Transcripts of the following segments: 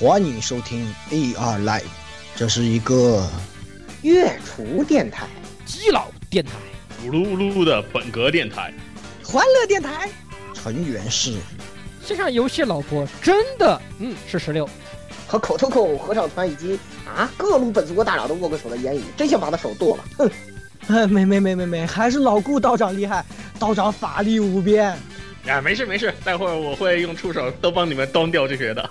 欢迎收听 AR Live，这是一个月厨电台、基佬电台、咕噜咕噜的本格电台、欢乐电台，成员是线上游戏老婆，真的，嗯，是十六，和口头口合唱团以及啊各路本族国大佬都握过手的言语，真想把他手剁了，哼！哎，没没没没没，还是老顾道长厉害，道长法力无边。啊，没事没事，待会儿我会用触手都帮你们端掉这些的。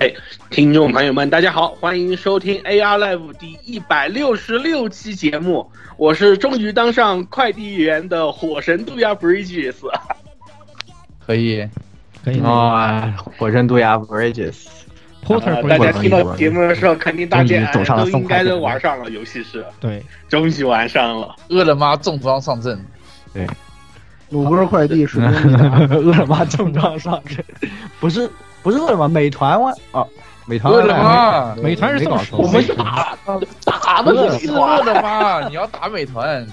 哎，听众朋友们，大家好，欢迎收听 AR Live 第一百六十六期节目，我是终于当上快递员的火神杜亚 Bridges。可以，可以啊，火神杜亚 Bridges。Porter，大家听到节目的时候，肯定大家都应该都玩上了游戏是。对，终于玩上了。饿了么重装上阵。对，鲁波快递是 饿了么重装上阵，不是不是饿了么，美团湾啊，美团饿了么，美团是这么说，我们打打的是饿了么，你要打美团。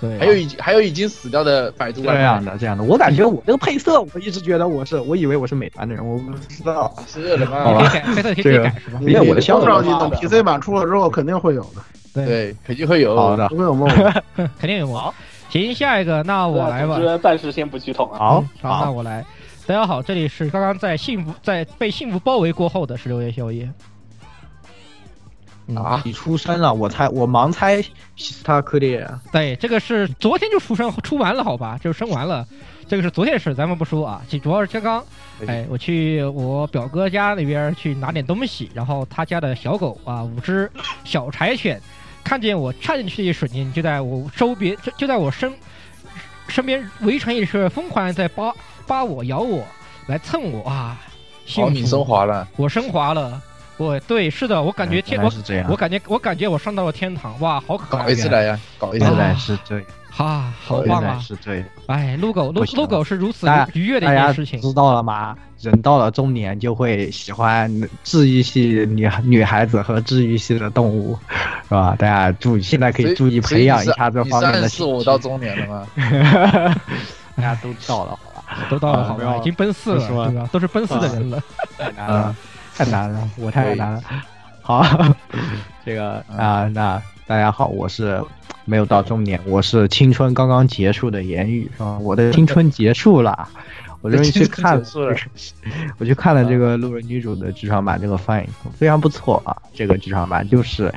对，还有已经还有已经死掉的百度这样的这样的，我感觉我这个配色，我一直觉得我是，我以为我是美团的人，我不知道是饿了么。好吧，配色可以改是吧？因为我的销售你等 PC 版出了之后肯定会有的，对，肯定会有。好的，会有梦，肯定有梦。行，下一个，那我来吧。暂时先不剧透啊。好，好，那我来。大家好，这里是刚刚在幸福在被幸福包围过后的十六夜宵夜。啊！你出生了，我猜我盲猜西斯塔克列。对，这个是昨天就出生出完了，好吧，就生完了。这个是昨天的事，咱们不说啊。主要是刚刚，哎，我去我表哥家那边去拿点东西，然后他家的小狗啊，五只小柴犬，看见我插进去的一瞬间，就在我周边，就就在我身身边围成一圈，疯狂在扒扒我、咬我、来蹭我啊！哦，你升华了，我升华了。我对，是的，我感觉天，我我感觉我感觉我上到了天堂，哇，好可爱！搞一次来呀，搞一次来是这样，哈，好棒啊！是这样，哎，撸狗撸撸狗是如此愉悦的一件事情，知道了吗？人到了中年就会喜欢治愈系女女孩子和治愈系的动物，是吧？大家注意，现在可以注意培养一下这方面的。是我到中年了吗？大家都到了？都到了，好吧？已经奔四了，是吧？都是奔四的人了，太难了。太难了，我太难了。好，这个啊，那大家好，我是没有到中年，我是青春刚刚结束的言语，是吧？我的青春结束了，我终于去看了，我去看了这个路人女主的剧场版，这个翻译非常不错啊。这个剧场版就是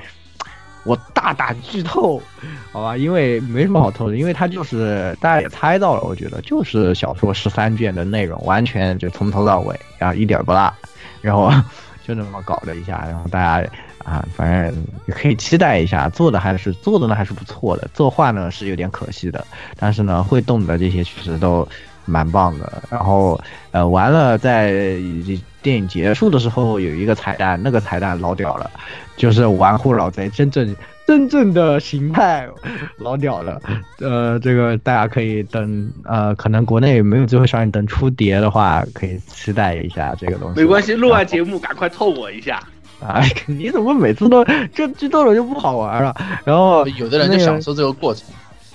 我大胆剧透，好吧？因为没什么好透的，因为它就是大家也猜到了，我觉得就是小说十三卷的内容，完全就从头到尾啊，一点不落。然后就那么搞了一下，然后大家啊，反正也可以期待一下，做的还是做的呢，还是不错的。作画呢是有点可惜的，但是呢，会动的这些确实都蛮棒的。然后呃，完了在电影结束的时候有一个彩蛋，那个彩蛋老屌了，就是玩户老贼真正。真正的形态老屌了，呃，这个大家可以等，呃，可能国内没有机会上映，等出碟的话，可以期待一下这个东西。没关系，录完节目赶快透我一下。哎，你怎么每次都这剧透了就不好玩了？然后有的人就享受这个过程。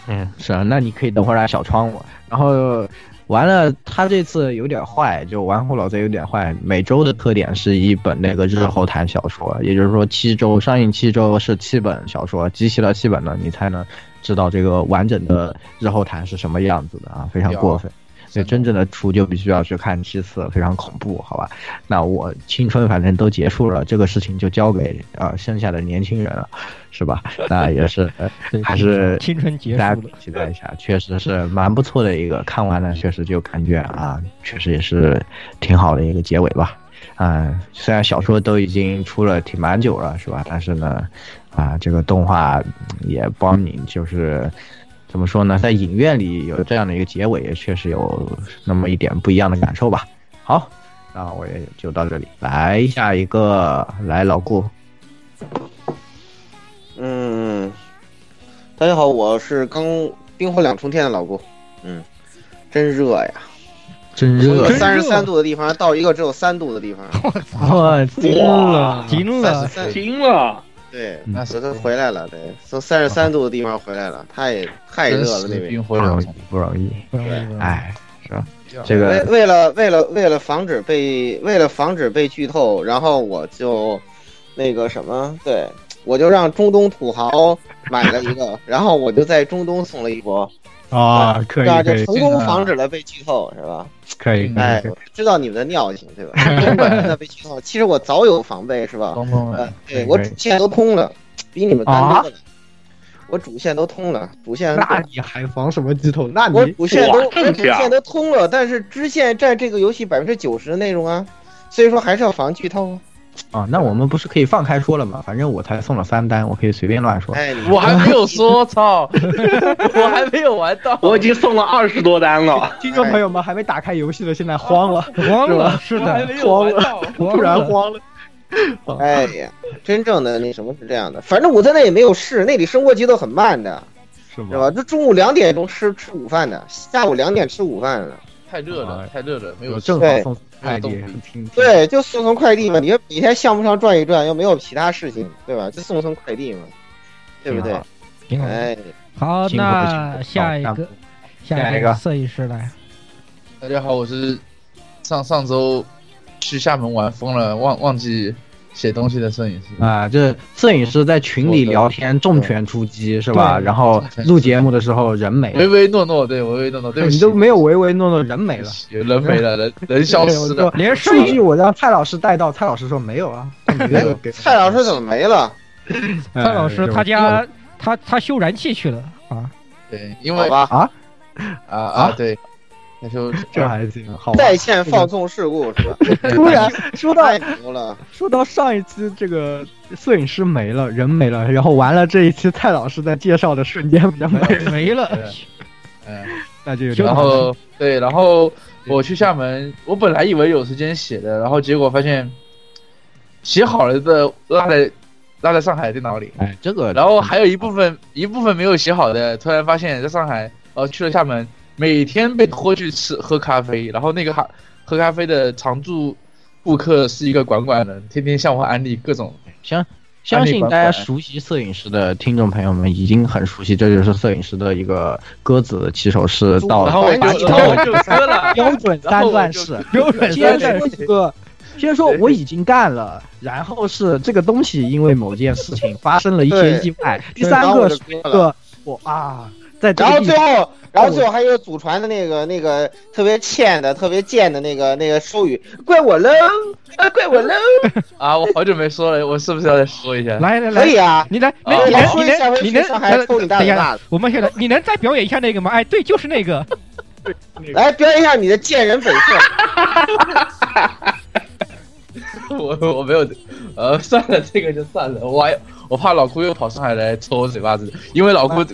嗯，是啊，那你可以等会儿来小窗我，然后。完了，他这次有点坏，就玩火老贼有点坏。每周的特点是一本那个日后谈小说，也就是说七周上映七周是七本小说，集齐了七本呢，你才能知道这个完整的日后谈是什么样子的啊，非常过分。所以真正的出就必须要去看七次，非常恐怖，好吧？那我青春反正都结束了，这个事情就交给啊剩下的年轻人了，是吧？那也是，还是青春结束，大家期待一下，确实是蛮不错的一个，看完了确实就感觉啊，确实也是挺好的一个结尾吧。嗯、虽然小说都已经出了挺蛮久了，是吧？但是呢，啊，这个动画嗯也帮你就是怎么说呢，在影院里有这样的一个结尾，也确实有那么一点不一样的感受吧。好，那我也就到这里，来下一个，来老顾，嗯，大家好，我是刚冰火两重天的老顾。嗯，真热呀！真热三十三度的地方到一个只有三度的地方，我惊了，惊了，三十三惊了，对，嗯那是他回来了，对，从三十三度的地方回来了，太太热了那边。不容易不容易，不容易不容易哎，是吧？这个为个为了为了为了防止被为了防止被剧透，然后我就那个什么，对我就让中东土豪买了一个，然后我就在中东送了一波，啊，可以这样就可以成功防止了被剧透，是吧？可以，可哎知道你们的尿性，对吧？中本真的被剧透，其实我早有防备，是吧？通通呃，，对我主线都通了，比你们干啊多了。我主线都通了，主线那你还防什么剧透？那我你主线都主线都通了，但是支线占这个游戏百分之九十的内容啊，所以说还是要防剧透啊。啊，那我们不是可以放开说了吗？反正我才送了三单，我可以随便乱说。哎，我还没有说，操，我还没有玩到，我已经送了二十多单了。听众朋友们还没打开游戏的，现在慌了，慌了，是的，突然慌了。哎呀，真正的那什么是这样的，反正我在那也没有试，那里生活节奏很慢的，是是吧？这中午两点钟吃吃午饭的，下午两点吃午饭的。太热了，太热了，没有有正对好送快递，对，就送送快递嘛，你说每天项目上转一转，又没有其他事情，对吧？就送送快递嘛，对不对？挺好。哎，好，那下下一个，下一个。摄影师来，大家好，我是上上周去厦门玩疯了，忘忘记写东西的摄影师。啊，就是摄影师在群里聊天，重拳出击是吧？然后录节目的时候人没了，唯唯诺诺，对，唯唯诺诺，对，你都没有唯唯诺诺，人没了。人没了，人人消失了。连数据我让蔡老师带到，蔡老师说没有啊，没有蔡老师怎么没了？哎 蔡老师他家他他修燃气去了啊，对，因为，啊啊啊，对，那就 这还行，好吧。在线放纵事故是吧？突然 说到了，说到上一期这个摄影师没了，人没了，然后完了这一期蔡老师在介绍的瞬间人没了，没了，嗯，那就有点然后对，然后我去厦门，我本来以为有时间写的，然后结果发现写好了的落在落在上海电脑里，哎，这个然后还有一部分一部分没有写好的，突然发现在上海，呃，去了厦门，每天被拖去吃喝咖啡，然后那个哈喝咖啡的常驻顾客是一个管管人，天天向我安利各种。相相信大家熟悉摄影师的听众朋友们已经很熟悉，这就是摄影师的一个鸽子起手式到然后我把就然后我就喝了，标准三段式，标准先三说一个，先说我已经干了，然后是这个东西因为某件事情发生了一些意外，第三个是一个我啊，在这然后最后，然后最后还有祖传的那个那个特别欠的、特别贱的那个那个收语，怪我喽，啊，怪我喽，啊！我好久没说了，我是不是要再说一下？来来来，可以啊。你来，哦你能你能你能上海抽你大等一下，嘴巴子，我们现在你能再表演一下那个吗？哎，对，就是那个，来表演一下你的贱人本色。我我没有，呃，算了，这个就算了。我还我怕老顾又跑上海来抽我嘴巴子，因为老顾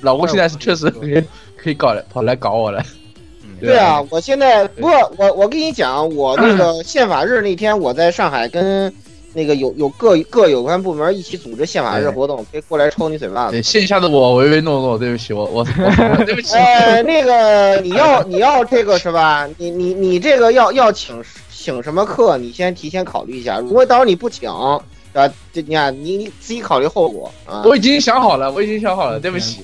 老顾现在是确实可以搞来跑来搞我了。对啊，我现在不过我我跟你讲，我那个宪法日那天我在上海跟那个有有各各有关部门一起组织宪法日活动，可以过来抽你嘴巴子。对，线下的我唯唯诺诺，对不起，我我 我对不起。呃，那个你要你要这个是吧？你你你这个要要请请什么课？你先提前考虑一下。如果到时候你不请，啊，这你看你你自己考虑后果啊。我已经想好了，我已经想好了，对不起，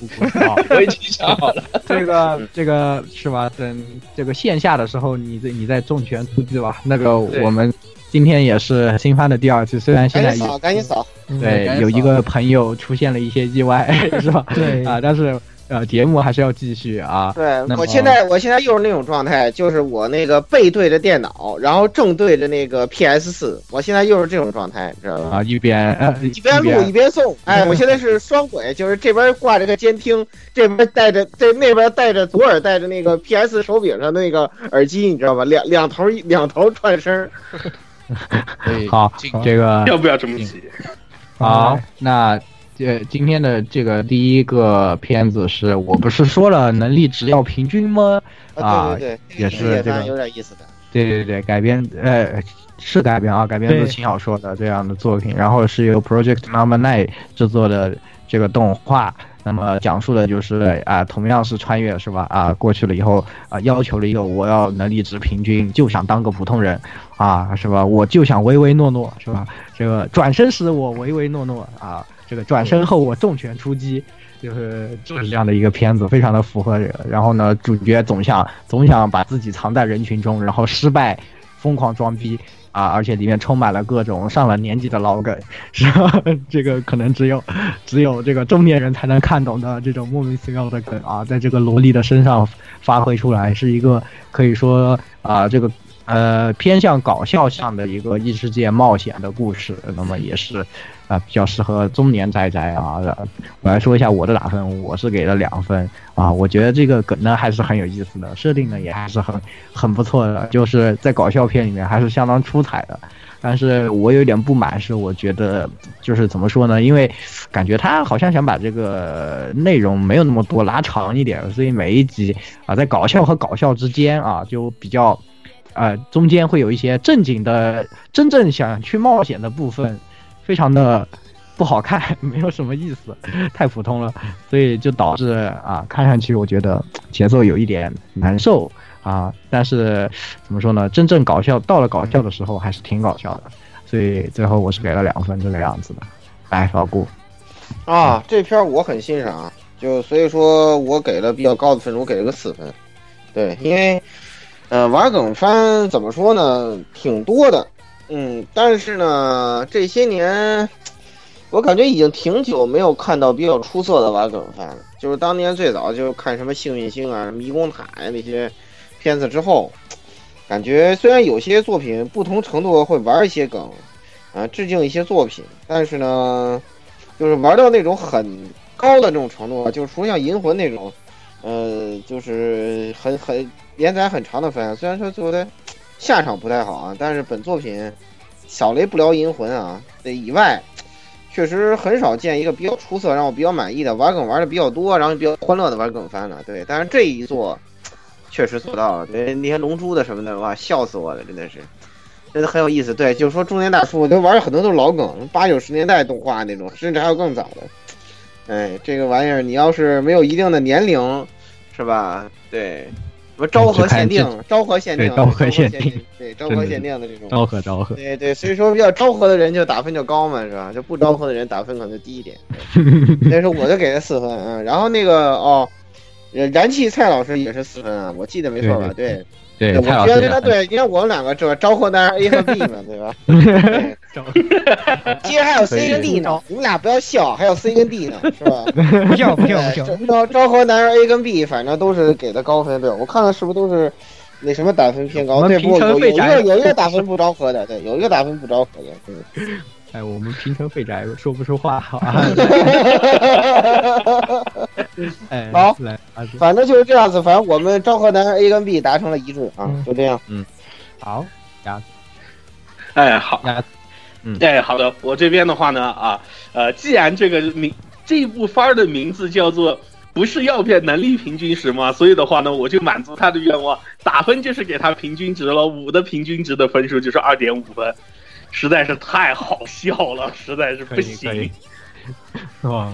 我已经想好了。这个这个是吧？等这个线下的时候，你再你再重拳出击吧。那个我们今天也是新番的第二季，虽然现在也赶紧扫，赶紧扫。对有一个朋友出现了一些意外，是吧？对啊，但是呃节目还是要继续啊。对我现在我现在又是那种状态，就是我那个背对着电脑，然后正对着那个 PS 四，我现在又是这种状态，知道吧？啊，一边呃一边录一边送，哎，我现在是双轨，就是这边挂着个监听，这边带着这那边带着左耳带着那个 PS 手柄上的那个耳机，你知道吧？两两头两头串声 好，这个要不要这么急？好，那这今天的这个第一个片子是我不是说了能力值要平均吗？啊，对对对，也是这个有点意思的。对对对，改编呃是改编啊，改编自对轻小说的这样的作品，然后是由 Project Number Nine 制作的这个动画。那么讲述的就是啊，同样是穿越是吧？啊，过去了以后啊，要求了一个我要能力值平均，就想当个普通人啊，是吧？我就想唯唯诺诺是吧？这个转身时我唯唯诺诺啊，这个转身后我重拳出击。就是就是这样的一个片子，非常的符合这个。然后呢，主角总想总想把自己藏在人群中，然后失败，疯狂装逼啊！而且里面充满了各种上了年纪的老梗，是吧？这个可能只有只有这个中年人才能看懂的这种莫名其妙的梗啊，在这个萝莉的身上发挥出来，是一个可以说啊，这个呃偏向搞笑向的一个异世界冒险的故事。那么也是。啊，比较适合中年宅宅啊。我来说一下我的打分，我是给了两分啊。我觉得这个梗呢还是很有意思的，设定呢也还是很很不错的，就是在搞笑片里面还是相当出彩的。但是我有点不满，是我觉得就是怎么说呢？因为感觉他好像想把这个内容没有那么多拉长一点，所以每一集啊在搞笑和搞笑之间啊就比较，呃中间会有一些正经的真正想去冒险的部分。非常的不好看，没有什么意思，太普通了，所以就导致啊，看上去我觉得节奏有一点难受啊。但是怎么说呢？真正搞笑到了搞笑的时候，还是挺搞笑的。所以最后我是给了两分这个样子的。来，老顾啊，这片我很欣赏，就所以说我给了比较高的分数，我给了个四分。对，因为呃玩梗番怎么说呢，挺多的。嗯，但是呢，这些年我感觉已经挺久没有看到比较出色的玩梗番了。就是当年最早就看什么《幸运星》啊、《迷宫塔》呀那些片子之后，感觉虽然有些作品不同程度会玩一些梗啊，致敬一些作品，但是呢，就是玩到那种很高的这种程度，就是说像《银魂》那种，呃，就是很很连载很长的番，虽然说最后的。下场不太好啊，但是本作品小雷不聊银魂啊，这以外，确实很少见一个比较出色、让我比较满意的玩梗玩的比较多，然后比较欢乐的玩梗番了。对，但是这一座确实做到了。对，那些龙珠的什么的，哇，笑死我了，真的是，真的很有意思。对，就是说中年大叔都玩的很多都是老梗，八九十年代动画那种，甚至还有更早的。哎，这个玩意儿你要是没有一定的年龄，是吧？对。什么昭和限定？昭和限定？昭和限定？对，昭和限 定的这种。昭和，昭和。对对，所以说比较昭和的人就打分就高嘛，是吧？就不昭和的人打分可能就低一点。所以说我就给他四分嗯。然后那个哦，燃气蔡老师也是四分啊，我记得没错吧？对。对，我觉得他对，因为我们两个是吧？昭和男人 A 和 B 嘛，对吧？其实还有 C 跟 D 呢，你们俩不要笑，还有 C 跟 D 呢，是吧？不笑不笑不笑。昭昭和男人 A 跟 B，反正都是给的高分，对我看看是不是都是那什么打分偏高？对，不有有一个有一个打分不昭和的，对，有一个打分不昭和的，嗯。哎，我们平成废宅说不出话，好啊。哎，好，来，反正就是这样子，反正我们昭和男 A 跟 B 达成了一致啊，就这样，嗯，好，鸭子，哎，好，鸭子，嗯，哎，好的，我这边的话呢，啊，呃，既然这个名这部番的名字叫做不是要变能力平均值吗？所以的话呢，我就满足他的愿望，打分就是给他平均值了，五的平均值的分数就是二点五分。实在是太好笑了，实在是不行。是吧，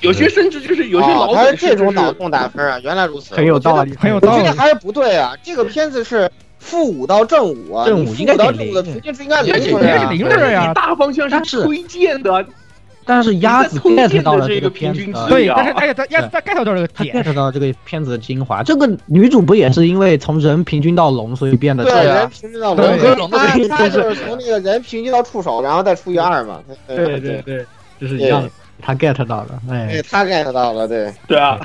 有些甚至就是有些老他是这种脑洞打分啊，原来如此，很有道理，很有道理。我觉得还是不对啊，这个片子是负五到正五啊，正五应该到正五的平均值应该零分呀，大方向是推荐的。但是鸭子 get 到了这个片子，对，但是哎呀，他鸭子他 get 到这个点，get 到这个片子的精华。这个女主不也是因为从人平均到龙，所以变得对人平均到龙和龙的平均都是从那个人平均到触手，然后再除以二嘛。对对对，就是一样的。他 get 到了，哎，他 get 到了，对对啊。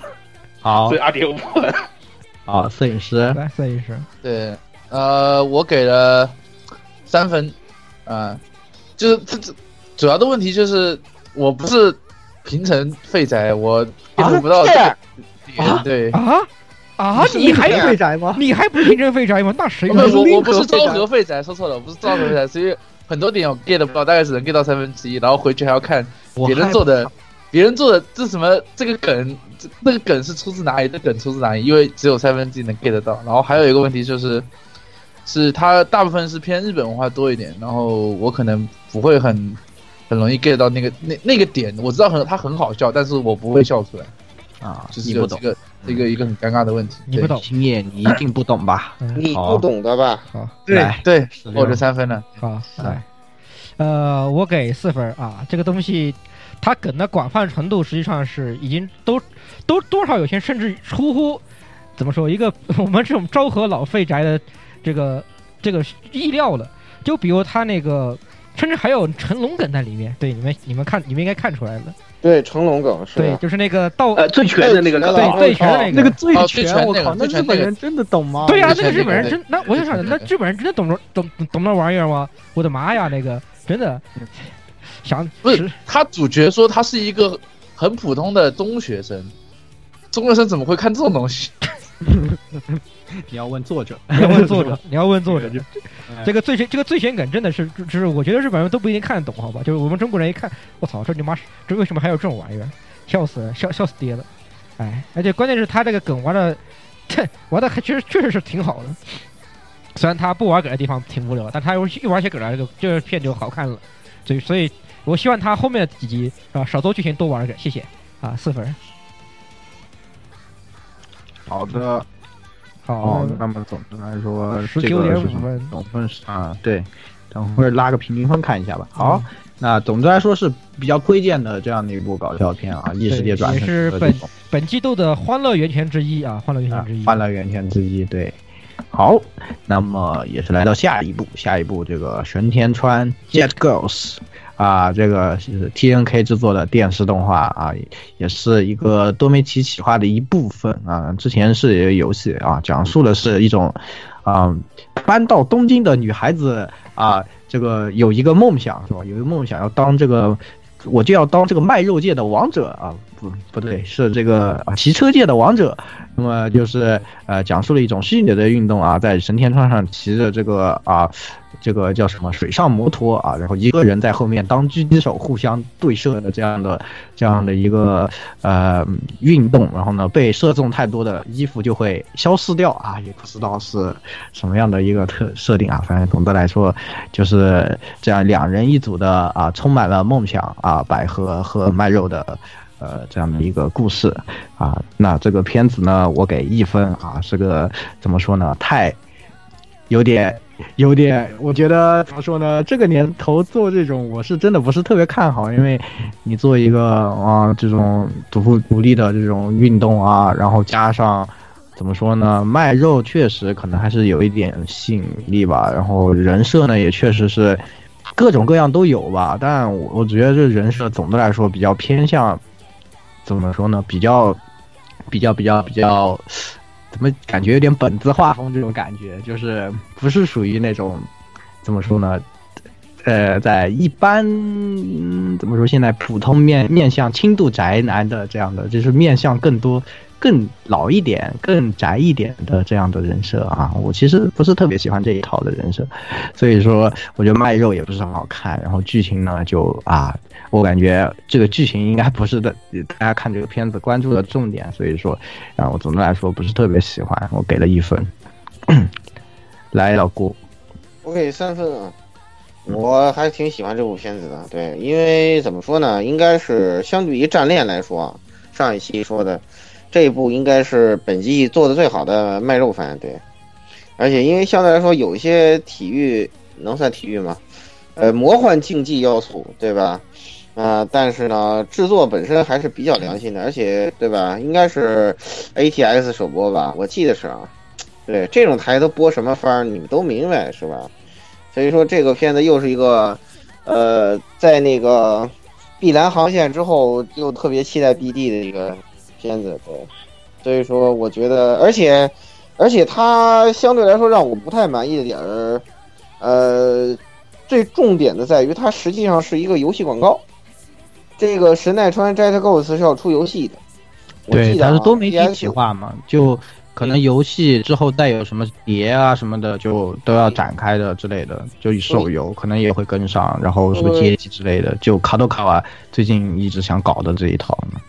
好，所以二点五分。好，摄影师，来，摄影师，对，呃，我给了三分，啊，就是这这主要的问题就是我不是。平城废宅，我 get 不到。啊？对啊？啊，你还废宅吗？你还不是平城废宅吗？那谁我我不是昭和废宅，说错了，我不是昭和废宅，是因为很多点我 get 不到，大概只能 get 到三分之一，然后回去还要看别人做的，别人做的这什么这个梗，这那个梗是出自哪里？这梗出自哪里？因为只有三分之一能 get 到。然后还有一个问题就是，是它大部分是偏日本文化多一点，然后我可能不会很很容易 get 到那个那那个点。我知道很他很好笑，但是我不会笑出来，啊，就是你不懂，有这个这个一个很尴尬的问题。你不懂。星夜你一定不懂吧？你不懂的吧？好，对对，16我就三分了。好，来，呃，我给四分啊。这个东西，它梗的广泛程度实际上是已经都都多少有些甚至出乎怎么说一个 我们这种昭和老废宅的这个这个意料了。就比如他那个，甚至还有成龙梗在里面。对，你们你们看，你们应该看出来了。对，成龙梗是对，就是那个道，呃，最全的那个对对哦对全的那个那个最全，我靠，那日本人真的懂吗？对呀、那个那个日本人真，那我就想，那日本人真的懂懂懂懂那玩意儿吗？我的妈呀，那个真的想不是他主角说他是一个很普通的中学生，中学生怎么会看这种东西？你要问作者，你要问作者，你要问作者这个，这个最这个最显梗真的是，就是我觉得日本人都不一定看得懂，好吧？就是我们中国人一看，我操，这你妈这为什么还有这种玩意儿？笑死人，笑笑死爹了！哎，而且关键是他这个梗玩的，玩的还确实确实是挺好的。虽然他不玩梗的地方挺无聊，但他一玩起梗来，这个这个片就好看了。所以，所以我希望他后面的几集啊少做剧情，多玩梗。谢谢啊，四分。好的，好哦，，那么总的来说，十这九点五分。总分是啊，对，等会儿拉个平均分看一下吧。好，那总的来说是比较推荐的这样的一部搞笑片啊，《异世界转也生》是本本季度的欢乐源泉之一啊，欢乐源啊泉之一。欢乐源泉之一，对。好，那么也是来到下一步，下一步这个神田川 Jet Girls 啊，这个是 T N K 制作的电视动画啊，也是一个多媒体企划的一部分啊。之前是一个游戏啊，讲述的是一种啊搬到东京的女孩子啊，这个有一个梦想是吧？有一个梦想要当这个。我就要当这个卖肉界的王者啊！不，不对，是这个啊骑车界的王者。那么就是呃，讲述了一种虚拟的运动啊，在神田川上骑着这个啊，这个叫什么水上摩托啊，然后一个人在后面当狙击手，互相对射的这样的这样的一个呃运动。然后呢，被射中太多的衣服就会消失掉啊，也不知道是什么样的一个特设定啊。反正总的来说，就是这样两人一组的啊，充满了梦想啊，百合和卖肉的。呃，这样的一个故事啊，那这个片子呢，我给一分啊，是个怎么说呢？太有点，有点，我觉得怎么说呢？这个年头做这种，我是真的不是特别看好，因为你做一个啊这种独独立的这种运动啊，然后加上怎么说呢？卖肉确实可能还是有一点吸引力吧，然后人设呢也确实是各种各样都有吧，但我我觉得这人设总的来说比较偏向。怎么说呢？比较，比较，比较，比较，怎么感觉有点本子画风这种感觉，就是不是属于那种怎么说呢？呃，在一般、嗯怎么说？现在普通面面向轻度宅男的这样的，就是面向更多、更老一点、更宅一点的这样的人设啊。我其实不是特别喜欢这一套的人设，所以说我觉得卖肉也不是很好看。然后剧情呢，就啊，我感觉这个剧情应该不是的，大家看这个片子关注的重点。所以说，啊，我总的来说不是特别喜欢，我给了一分。来，老顾，我给三分啊，我还挺喜欢这部片子的。对，因为怎么说呢，应该是相对于《战恋》来说，上一期说的这一部应该是本季做的最好的卖肉番。对，而且因为相对来说有一些体育能算体育吗？呃，魔幻竞技要素，对吧？啊、但是呢，制作本身还是比较良心的，而且对吧？应该是 ATX 首播吧，我记得是啊。对，这种台都播什么番儿，你们都明白是吧？所以说这个片子又是一个，呃，在那个碧蓝航线之后，又特别期待 BD 的一个片子。对，所以说我觉得，而且而且它相对来说让我不太满意的点儿，呃，最重点的在于它实际上是一个游戏广告。这个神奈川 Jet g o s 是要出游戏的，对，但、是多媒体 PS 企划嘛，就可能游戏之后带有什么碟啊什么的，就都要展开的之类的，就手游可能也会跟上，然后什么街机之类的，就卡多卡瓦最近一直想搞的这一套呢，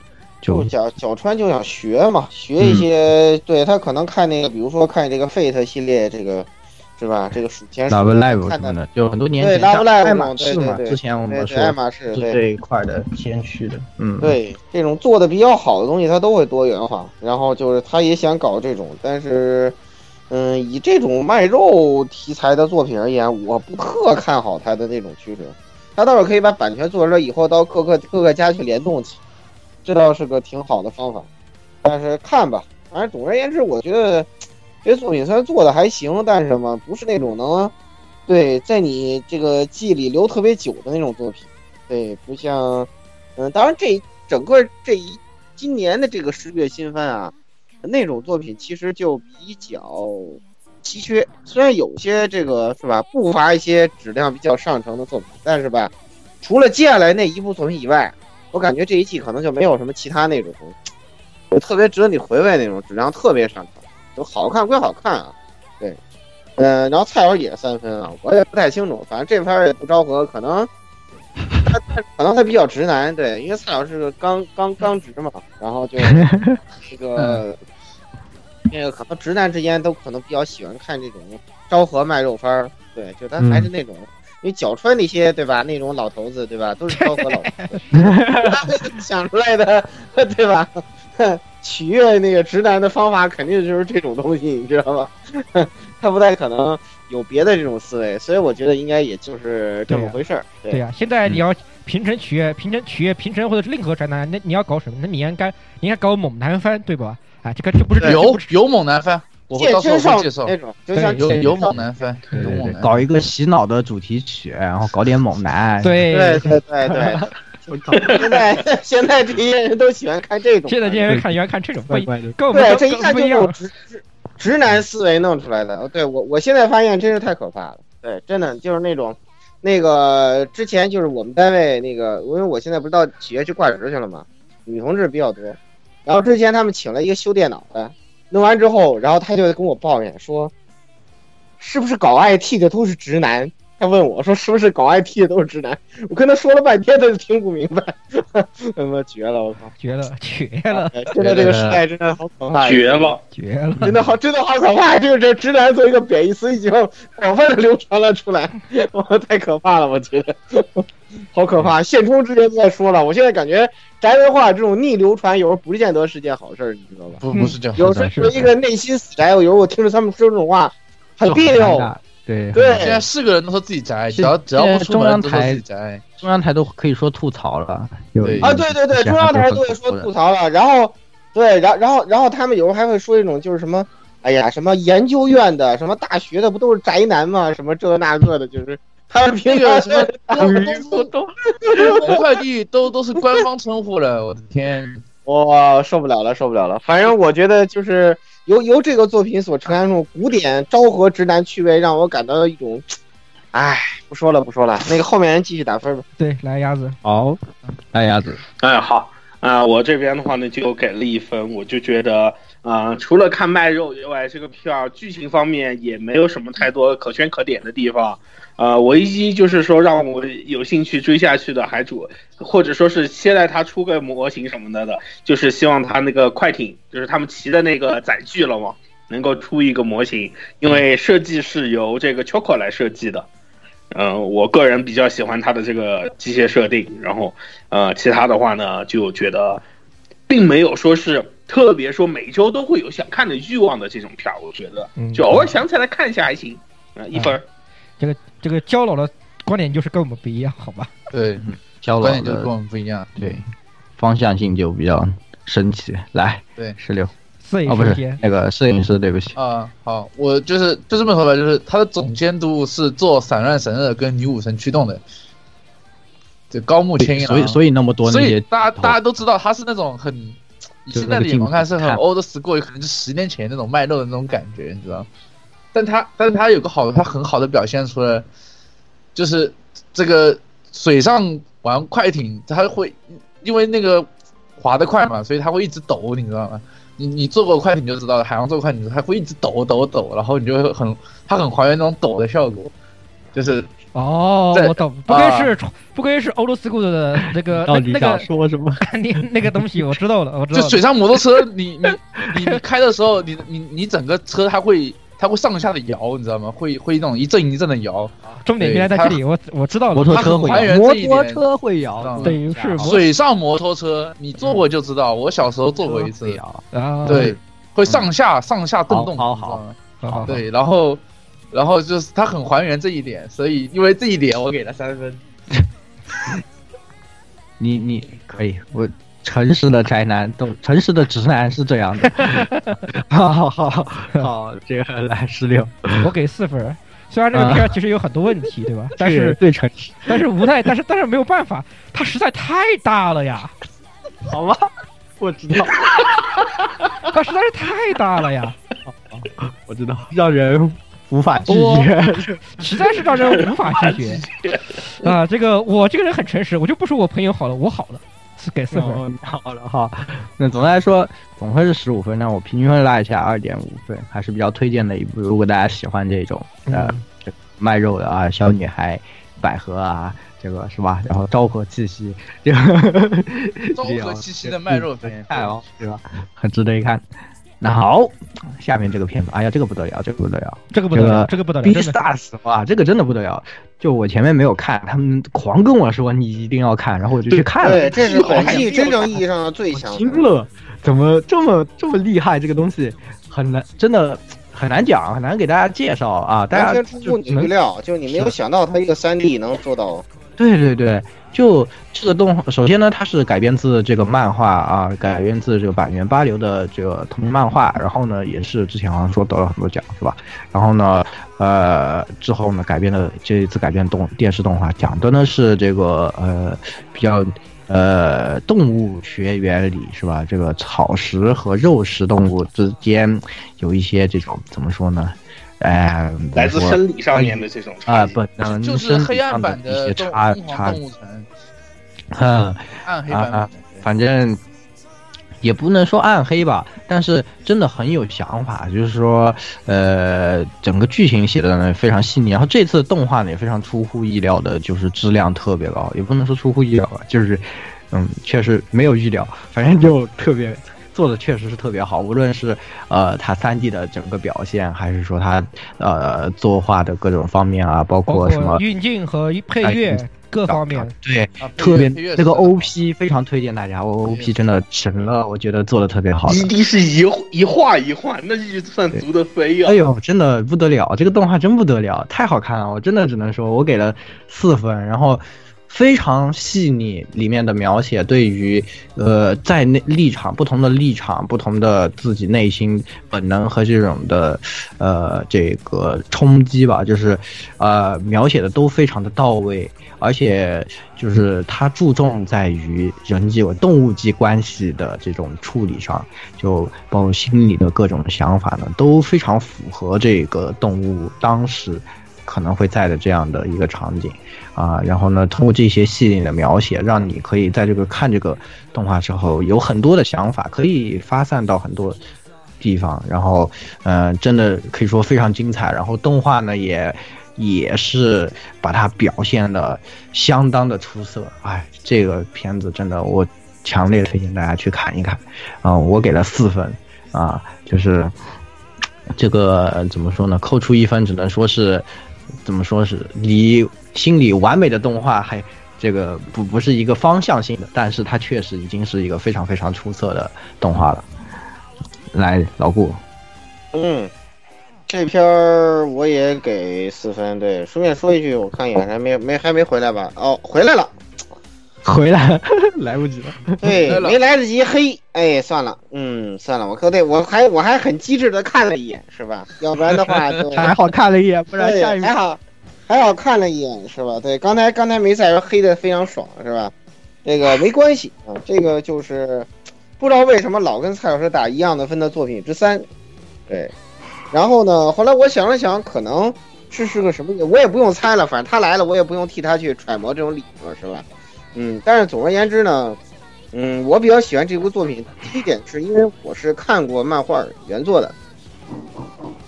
就角角川就想学嘛，学一些，对他可能看那个，比如说看这个 Fate 系列，这个是吧？这个数钱 Love Live 看的什么的，就很多年对前像爱嘛马仕嘛，对对对之前我们说爱马仕这一块的先驱的，嗯，对这种做的比较好的东西，他都会多元化。然后就是他也想搞这种，但是，嗯，以这种卖肉题材的作品而言，我不特看好他的那种趋势。他倒是可以把版权做出来以后，到各个各个家去联动起，这倒是个挺好的方法。但是看吧，反正总而言之，我觉得这作品虽然做的还行，但是什么不是那种能对在你这个记忆里留特别久的那种作品。对，不像，嗯，当然这整个这一今年的这个十月新番啊，那种作品其实就比较稀缺。虽然有些这个是吧，不乏一些质量比较上乘的作品，但是吧，除了接下来那一部作品以外，我感觉这一季可能就没有什么其他那种东西，就特别值得你回味那种质量特别上乘。就好看归好看啊，对，嗯、然后蔡老师也是三分啊，我也不太清楚，反正这片儿也不昭和，可能。他他可能他比较直男，对，因为蔡老师是个刚刚刚直嘛，然后就 这个那个可能直男之间都可能比较喜欢看这种昭和卖肉番儿，对，就他还是那种，因为角川那些对吧，那种老头子对吧，都是昭和老头子，他们想出来的对吧？取悦那个直男的方法肯定就是这种东西，你知道吗？他不太可能有别的这种思维，所以我觉得应该也就是这么回事儿。对呀、现在你要平成取悦平成取悦平成或者是任何宅男，那你要搞什么？那你应该你应该搞猛男番，对吧？啊，这个这不是有有猛男番，我会健到时候身少女会介绍。那种，就像有有猛男番，有猛男。搞一个洗脑的主题曲，然后搞点猛男，对对对对对。现在现在这些人都喜欢看这种，现在这些人看喜欢看这种，不一怪的。跟我们对，这一看。就是直直直男思维弄出来的。对我我现在发现真是太可怕了。对，真的就是那种，那个之前就是我们单位那个，因为我现在不是到企业去挂职去了嘛，女同志比较多。然后之前他们请了一个修电脑的，弄完之后，然后他就跟我抱怨说，是不是搞 IT 的都是直男？他问我说：“是不是搞 IT 的都是直男？”我跟他说了半天，他就听不明白，他妈绝了！我靠，绝了，绝了，现在这个时代真的好可怕，绝了！绝了！真的好，真的好可怕！这个这直男作为一个贬义词已经广泛的流传了出来，我，太可怕了！我觉得好可怕。现充之前都在说了，我现在感觉宅文化这种逆流传，有时候不见得是件好事儿，你知道吧？不不是这样，有时候一个内心死宅，我有时候我听着他们说这种话，很别扭。对对现在是个人都说自己宅，只要只要不出中央门都说台自己宅。中央台都可以说吐槽了，啊，对对对，中央台都会说吐槽了，然后对，然然后然后他们有时候还会说一种就是什么，哎呀，什么研究院的，什么大学的，不都是宅男吗？什么这那个的，就是他们平常那个什么都都 快递都都是官方称呼了，我的天！我受不了了，受不了了。反正我觉得就是由由这个作品所呈现出古典昭和直男趣味，让我感到一种，唉，不说了不说了，那个后面人继续打分吧。对，来鸭子，好，来鸭子，哎，好啊、我这边的话呢就给了一分，我就觉得啊、除了看卖肉以外，这个片儿剧情方面也没有什么太多可圈可点的地方。呃，唯一就是说让我有兴趣追下去的，还主或者说是期待他出个模型什么的的，就是希望他那个快艇，就是他们骑的那个载具了嘛，能够出一个模型，因为设计是由这个 Choco 来设计的。嗯、我个人比较喜欢它的这个机械设定，然后呃，其他的话呢，就觉得并没有说是特别说每周都会有想看的欲望的这种片儿，我觉得嗯，就偶尔想起来看一下还行。啊、一分儿。这个这个焦老的观点就是跟我们不一样，好吧？对，焦老观点就是跟我们不一样。对方向性就比较神奇。来，对十六摄影哦，不是那个摄影师，对不起，啊、好，我就是就这么说吧，就是他的总监督是做《散乱神二》跟《女武神驱动》的，这高木千一郎，所以所以那么多所以大家大家都知道他是那种很，以现在的眼光看是很 old school，可能就十年前那种卖肉的那种感觉，你知道？但他但是他有个好的，他很好的表现出了，就是这个水上玩快艇，他会因为那个滑得快嘛，所以他会一直抖，你知道吗？你你坐过快艇就知道了，海洋坐快艇它会一直抖抖抖，然后你就会很它很还原那种抖的效果，就是哦，我懂，不愧是不愧是欧陆斯库的 那个那个想说什么？你那个东西我知道了，我知道了。就水上摩托车，你你你你开的时候，你你你整个车它会它会上下的摇，你知道吗？会会那种一阵一阵的摇。重点原来在这里，我我知道了。摩托车会摇，摩托车会摇，嗯等于是水上摩托车，你坐过就知道，我小时候坐过一次。对，会上下上下震动。好好，好，对，然后然后就是他很还原这一点，所以因为这一点我给了三分。你你可以，我诚实的宅男都诚实的直男是这样的。好好好 好，这个来十六，我给四分。虽然这个片儿其实有很多问题，对吧？但是最诚实，但是无奈，但是但是没有办法，它实在太大了呀，好吧？我知道，它实在是太大了呀，我知道，让人无法拒绝。实在是让人无法拒绝 啊！这个我这个人很诚实，我就不说我朋友好了，我好了，是给四分。哦好了哈，那总的来说，总分是十五分，那我平均分拉一下二点五分，还是比较推荐的一部。如果大家喜欢这种呃这卖肉的啊，小女孩百合啊，这个是吧？然后昭和气息，这个昭和气息的 卖肉片，看哦，对吧？很值得一看。那好，下面这个片子，哎呀，这个不得了，这个不得了。这个不得了，这个不得了，B Stars 哇，这个真的不得了！就我前面没有看，他们狂跟我说你一定要看，然后我就去看了。对，这是本季真正意义上的最强。惊了，怎么这么这么厉害？这个东西很难，真的很难讲，很难给大家介绍啊！大家完全出乎你预料，就你没有想到它一个三 D 能做到。对对对，就这个动画，首先呢，它是改编自这个漫画啊，改编自这个板垣八流的这个同名漫画，然后呢，也是之前好像说得了很多奖，是吧？然后呢，呃，之后呢，改编的这一次改编动电视动画，讲的呢是这个呃比较呃动物学原理是吧？这个草食和肉食动物之间有一些这种怎么说呢？哎，来自生理上面的这种啊，本能就是黑暗版一些的动差差动物城，嗯，暗黑啊啊版本。反正也不能说暗黑吧，但是真的很有想法，就是说，呃，整个剧情写的呢非常细腻，然后这次动画呢也非常出乎意料的，就是质量特别高，也不能说出乎意料吧，就是，嗯，确实没有预料，反正就特别。做的确实是特别好，无论是呃它三 D 的整个表现，还是说它呃作画的各种方面啊，包包括什么括运镜和配乐哎各方面，对，啊特别配乐这个 OP 非常推荐大家，O OP 真的神了，我觉得做的特别好的。一定是一一画一画，那就算足的飞啊！哎呦，真的不得了，这个动画真不得了，太好看了，我真的只能说，我给了四分，然后非常细腻，里面的描写对于呃在内立场不同的立场、不同的自己内心本能和这种的呃这个冲击吧，就是呃描写的都非常的到位，而且就是它注重在于人际动物际关系的这种处理上，就包括心理的各种想法呢，都非常符合这个动物当时可能会在的这样的一个场景啊。然后呢，通过这些细腻的描写，让你可以在这个看这个动画之后有很多的想法，可以发散到很多地方。然后，呃，真的可以说非常精彩。然后动画呢也。也是把它表现的相当的出色，哎，这个片子真的我强烈推荐大家去看一看，啊、我给了四分，啊，就是这个怎么说呢？扣除一分，只能说是怎么说是离心里完美的动画还这个不不是一个方向性的，但是它确实已经是一个非常非常出色的动画了。来，老顾，嗯，这篇儿我也给四分。对，顺便说一句，我看一眼还没没还没回来吧？哦，回来了。回来了，来不及了。对，没来得及黑，哎，算了，嗯，算了，我可对我还我还很机智的看了一眼，是吧？要不然的话 就还好看了一眼，不然对下一还好还好看了一眼，是吧？对，刚才刚才梅赛说黑的非常爽，是吧？这个没关系啊，这个就是不知道为什么老跟蔡老师打一样的分的作品之三，对。然后呢，后来我想了想，可能是是个什么，我也不用猜了，反正他来了，我也不用替他去揣摩这种理论，是吧？嗯，但是总而言之呢，嗯，我比较喜欢这部作品，第一点是因为我是看过漫画原作的。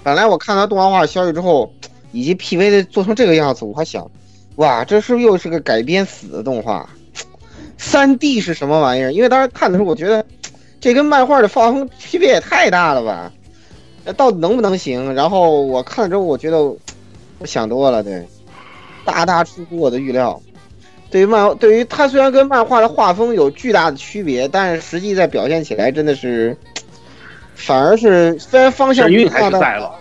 本来我看到动画化消息之后，以及 PV 的做成这个样子，我还想，哇，这是不是又是个改编死的动画？三 D 是什么玩意儿？因为当时看的时候，我觉得这跟漫画的画风区别也太大了吧？那到底能不能行？然后我看了之后，我觉得我想多了，对，大大出乎我的预料。对于漫，对于它虽然跟漫画的画风有巨大的区别，但是实际在表现起来真的是，反而是虽然方向神韵还是在了。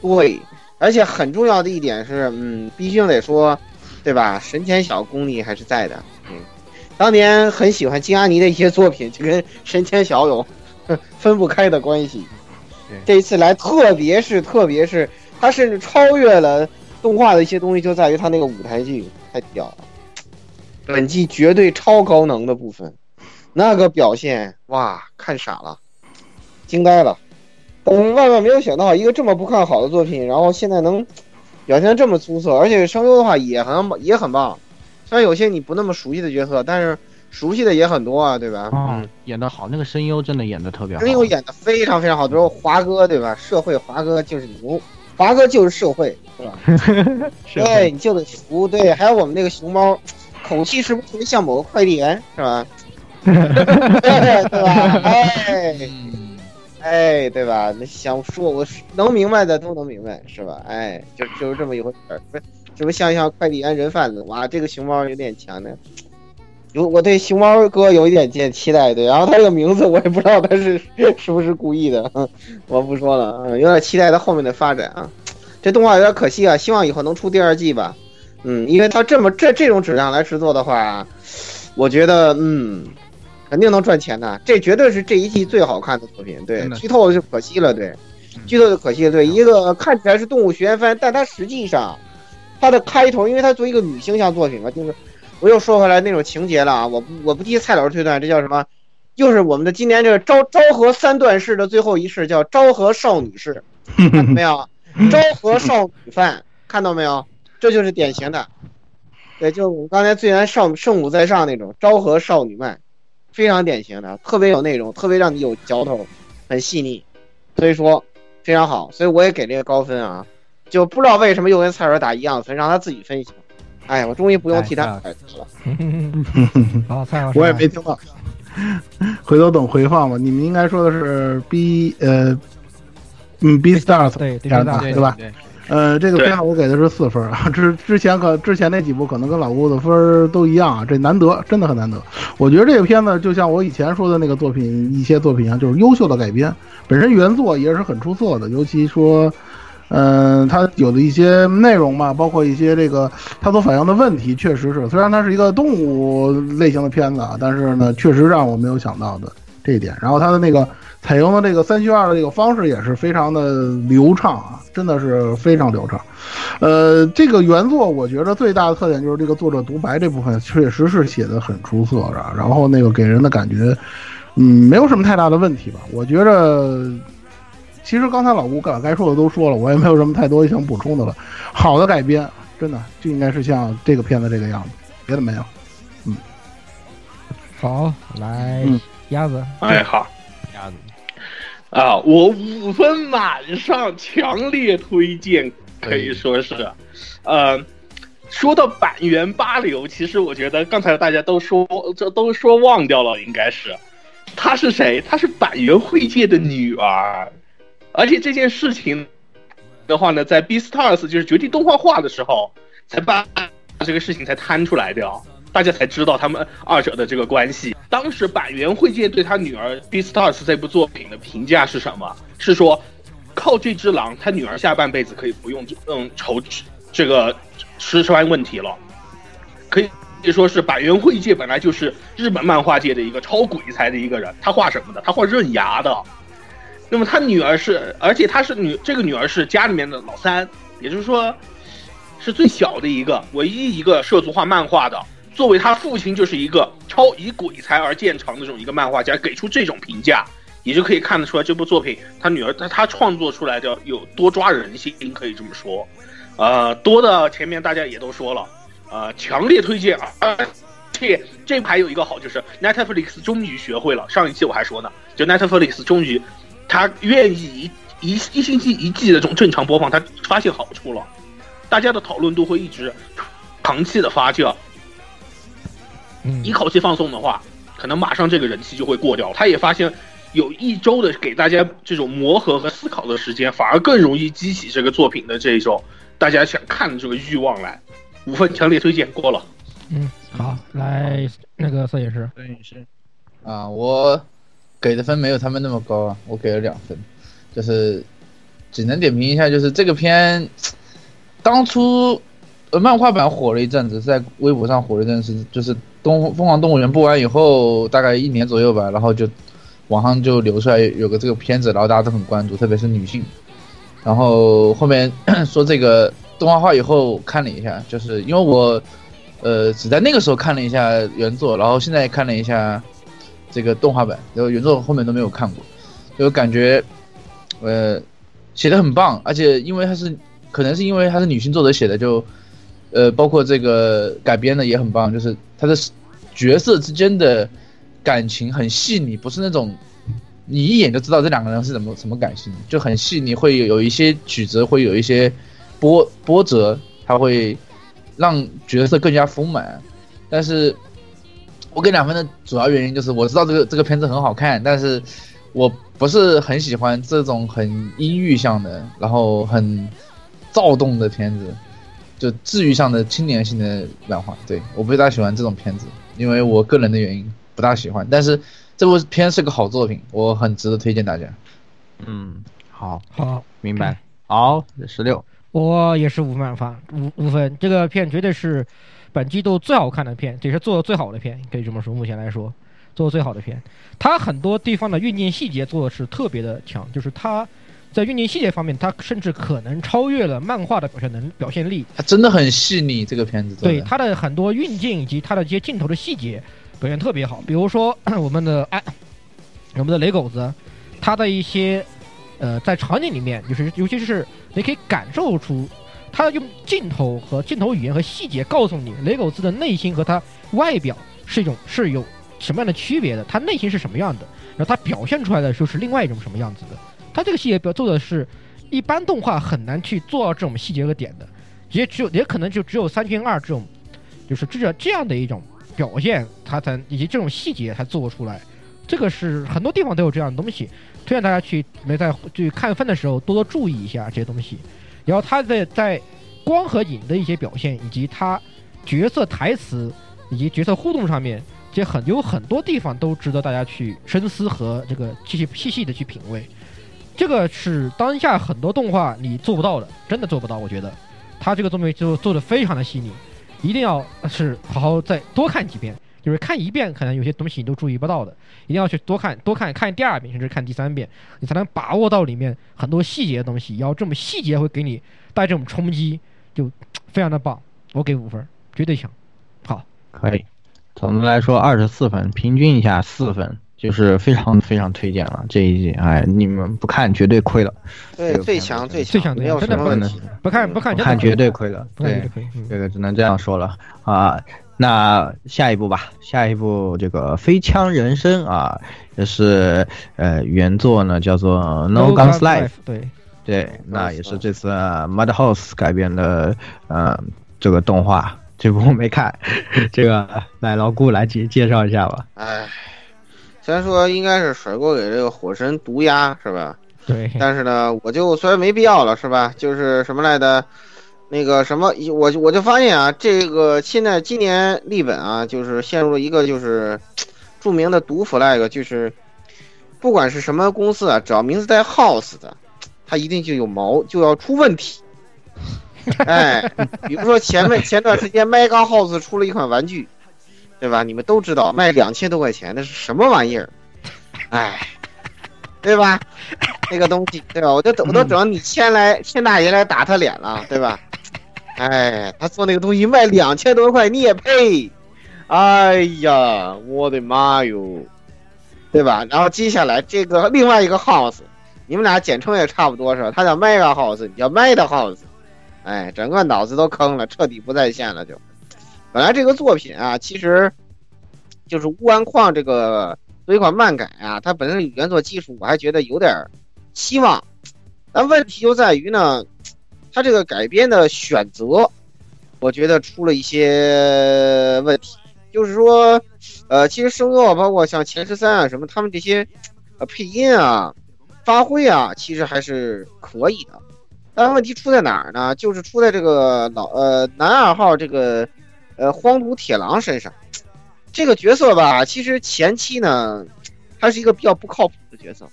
对，而且很重要的一点是，嗯，毕竟得说，对吧？神前小功力还是在的。嗯，当年很喜欢金阿尼的一些作品，就跟神前小有分不开的关系。这一次来，特别是特别是，他甚至超越了动画的一些东西，就在于他那个舞台剧太屌了。本季绝对超高能的部分，那个表现哇，看傻了，惊呆了。我们，万万没有想到，一个这么不看好的作品，然后现在能表现得这么出色，而且声优的话也很也很棒。虽然有些你不那么熟悉的角色，但是熟悉的也很多啊，对吧？嗯，演得好，那个声优真的演得特别好。声优演的非常非常好，比如华哥，对吧？社会华哥就是牛，华哥就是社会，是吧？对，你就得服。对，还有我们那个熊猫，口气是不是特别像某个快递员，是吧？对对吧？哎。哎，对吧？那想说我能明白的都能明白，是吧？哎，就就是这么一回事儿。不是，这不像像快递员人贩子，哇，这个熊猫有点强的。有我对熊猫哥有一点点期待，对。然后他这个名字我也不知道他是 是不是故意的，哼我不说了，嗯，有点期待他后面的发展啊。这动画有点可惜啊，希望以后能出第二季吧。嗯，因为它这么这这种质量来制作的话，我觉得嗯。肯定能赚钱的，这绝对是这一季最好看的作品。对剧透就可惜了。对，剧透就可惜了。对，一个看起来是动物学院番，但它实际上，它的开头，因为它作为一个女性向作品嘛，就是我又说回来那种情节了啊。我不我不替蔡老师推断，这叫什么？又是我们的今年这个昭昭和三段式的最后一式，叫昭和少女式，看到没有？昭和少女番，看到没有？这就是典型的，对，就是我们刚才最原少圣母在上那种昭和少女漫。非常典型的，特别有内容，特别让你有嚼头，很细腻，所以说非常好，所以我也给这个高分啊。就不知道为什么又跟蔡老师打一样的分，让他自己分析。哎，我终于不用替他了。好，蔡老师，我也没听到，回头等回放吧。你们应该说的是 B 呃，嗯 B stars 对这样的对对吧？对，呃，这个片我给的是四分啊，之之前可之前那几部可能跟老顾的分儿都一样啊，这难得，真的很难得。我觉得这个片子就像我以前说的那个作品，一些作品一样，就是优秀的改编，本身原作也是很出色的，尤其说，嗯、它有的一些内容嘛，包括一些这个它所反映的问题，确实是，虽然它是一个动物类型的片子啊，但是呢，确实让我没有想到的这一点。然后它的那个采用的这个三虚二的这个方式也是非常的流畅啊，真的是非常流畅。呃，这个原作我觉得最大的特点就是这个作者独白这部分确实是写的很出色的，然后那个给人的感觉，嗯，没有什么太大的问题吧。我觉着，其实刚才老吴把该说的都说了，我也没有什么太多想补充的了。好的改编，真的就应该是像这个片子这个样子，别的没有。嗯好，来嗯鸭子，哎，好啊，我五分满上，强烈推荐，可以说是，呃。说到板垣八流，其实我觉得刚才大家都说，这都说忘掉了，应该是，她是谁？她是板垣惠介的女儿，而且这件事情的话呢，在《B Stars》就是绝地动画化的时候，才把这个事情才摊出来掉，大家才知道他们二者的这个关系。当时板垣惠介对他女儿《Beastars》这部作品的评价是什么？是说，靠这只狼，他女儿下半辈子可以不用嗯愁这个吃穿问题了，可以。可以说是板垣惠介本来就是日本漫画界的一个超鬼才的一个人，他画什么的？他画刃牙的。那么他女儿是，而且他是女，这个女儿是家里面的老三，也就是说是最小的一个，唯一一个涉足画漫画的。作为他父亲就是一个超以鬼才而见长的这种一个漫画家，给出这种评价，也就可以看得出来这部作品他女儿他他创作出来的有多抓人心，可以这么说。呃，多的前面大家也都说了，呃，强烈推荐，而且这还有一个好就是 Netflix 终于学会了，上一期我还说呢，就 Netflix 终于他愿意一一一星期一季的这种正常播放，他发现好处了，大家的讨论度会一直长期的发酵，嗯一口气放送的话，可能马上这个人气就会过掉。他也发现有一周的给大家这种磨合和思考的时间，反而更容易激起这个作品的这一种大家想看的这个欲望来。五分强烈推荐过了。嗯，好，来那个摄影师，摄影师啊，我给的分没有他们那么高啊，我给了两分，就是只能点评一下，就是这个片当初呃漫画版火了一阵子，在微博上火了一阵子，就是东疯狂动物园播完以后，大概一年左右吧，然后就网上就流出来有个这个片子，然后大家都很关注，特别是女性。然后后面 说这个动画化以后看了一下，就是因为我呃只在那个时候看了一下原作，然后现在看了一下这个动画版，然后原作后面都没有看过，就感觉呃写的很棒，而且因为它是可能是因为它是女性作者写的，就呃包括这个改编的也很棒，就是他的角色之间的感情很细腻，不是那种。你一眼就知道这两个人是怎么什么感情，就很细腻，会有有一些曲折，会有一些波波折，它会让角色更加丰满。但是我给两分的主要原因就是我知道这个这个片子很好看，但是我不是很喜欢这种很阴郁向的，然后很躁动的片子，就治愈上的青年性的漫画。对，我不大喜欢这种片子，因为我个人的原因不大喜欢。但是这部片是个好作品，我很值得推荐大家。嗯，好，好，明白。好，十六，我也是五满分五五分，这个片绝对是本季度最好看的片，也是做的最好的片，可以这么说。目前来说，做的最好的片，它很多地方的运镜细节做的是特别的强，就是它在运镜细节方面，它甚至可能超越了漫画的表现能表现力。它真的很细腻，这个片子。对它的很多运镜以及它的这些镜头的细节表现特别好，比如说 我们的哎，我们的雷狗子，他的一些呃在场景里面，就是尤其是你可以感受出，他用镜头和镜头语言和细节告诉你雷狗子的内心和他外表是一种是有什么样的区别的，他内心是什么样的，然后他表现出来的就是另外一种什么样子的。他这个细节表做的是一般动画很难去做到这种细节和点的，也只有也可能就只有三圈二这种，就是这这样的一种表现，它才以及这种细节才做出来。这个是很多地方都有这样的东西，推荐大家去没在去看分的时候多多注意一下这些东西。然后他在在光和影的一些表现，以及他角色台词以及角色互动上面，这很有很多地方都值得大家去深思和这个细细细细的去品味。这个是当下很多动画你做不到的，真的做不到。我觉得他这个东西就做的非常的细腻，一定要是好好再多看几遍。就是看一遍，可能有些东西你都注意不到的，一定要去多看，多看，看第二遍，甚至看第三遍，你才能把握到里面很多细节的东西。要这么细节会给你带这种冲击，就非常的棒。我给五分，绝对强。好，可以。总的来说，二十四分，平均一下四分，就是非常非常推荐了这一季。哎，你们不看绝对亏了。对，最强最最强没有什么问题。不看不看不看绝对亏了。不看绝对这个只能这样说了啊。那下一步吧，下一步这个《飞枪人生》啊，也是呃原作呢叫做《No Guns Life》，对对，那也是这次呃 Madhouse 改编的呃这个动画，这部我没看，这个来老顾来介介绍一下吧。哎，虽然说应该是甩锅给这个火神毒鸦是吧？对，但是呢，我就虽然没必要了是吧？就是什么来的，那个什么，我就我就发现啊，这个现在今年立本啊，就是陷入了一个就是著名的毒 flag，就是不管是什么公司啊，只要名字带 house 的，它一定就有毛，就要出问题。哎，比如说前面前段时间 Mega House 出了一款玩具，对吧？你们都知道卖两千多块钱，那是什么玩意儿？哎，对吧？那个东西，对吧？我都等我都等你千来千大爷来打他脸了，对吧？哎，他做那个东西卖两千多块，你也配？哎呀，我的妈哟，对吧？然后接下来这个另外一个 house，你们俩简称也差不多是吧？他叫 Mega House，你叫 Mega House，哎，整个脑子都坑了，彻底不在线了就。本来这个作品啊，其实就是乌安矿这个作为一款漫改啊，它本身原作技术我还觉得有点希望，但问题就在于呢，它这个改编的选择，我觉得出了一些问题。就是说，呃，其实声优啊，包括像前十三啊什么，他们这些呃配音啊、发挥啊，其实还是可以的。但问题出在哪儿呢？就是出在这个老呃男二号这个呃荒土铁狼身上。这个角色吧，其实前期呢，他是一个比较不靠谱的角色，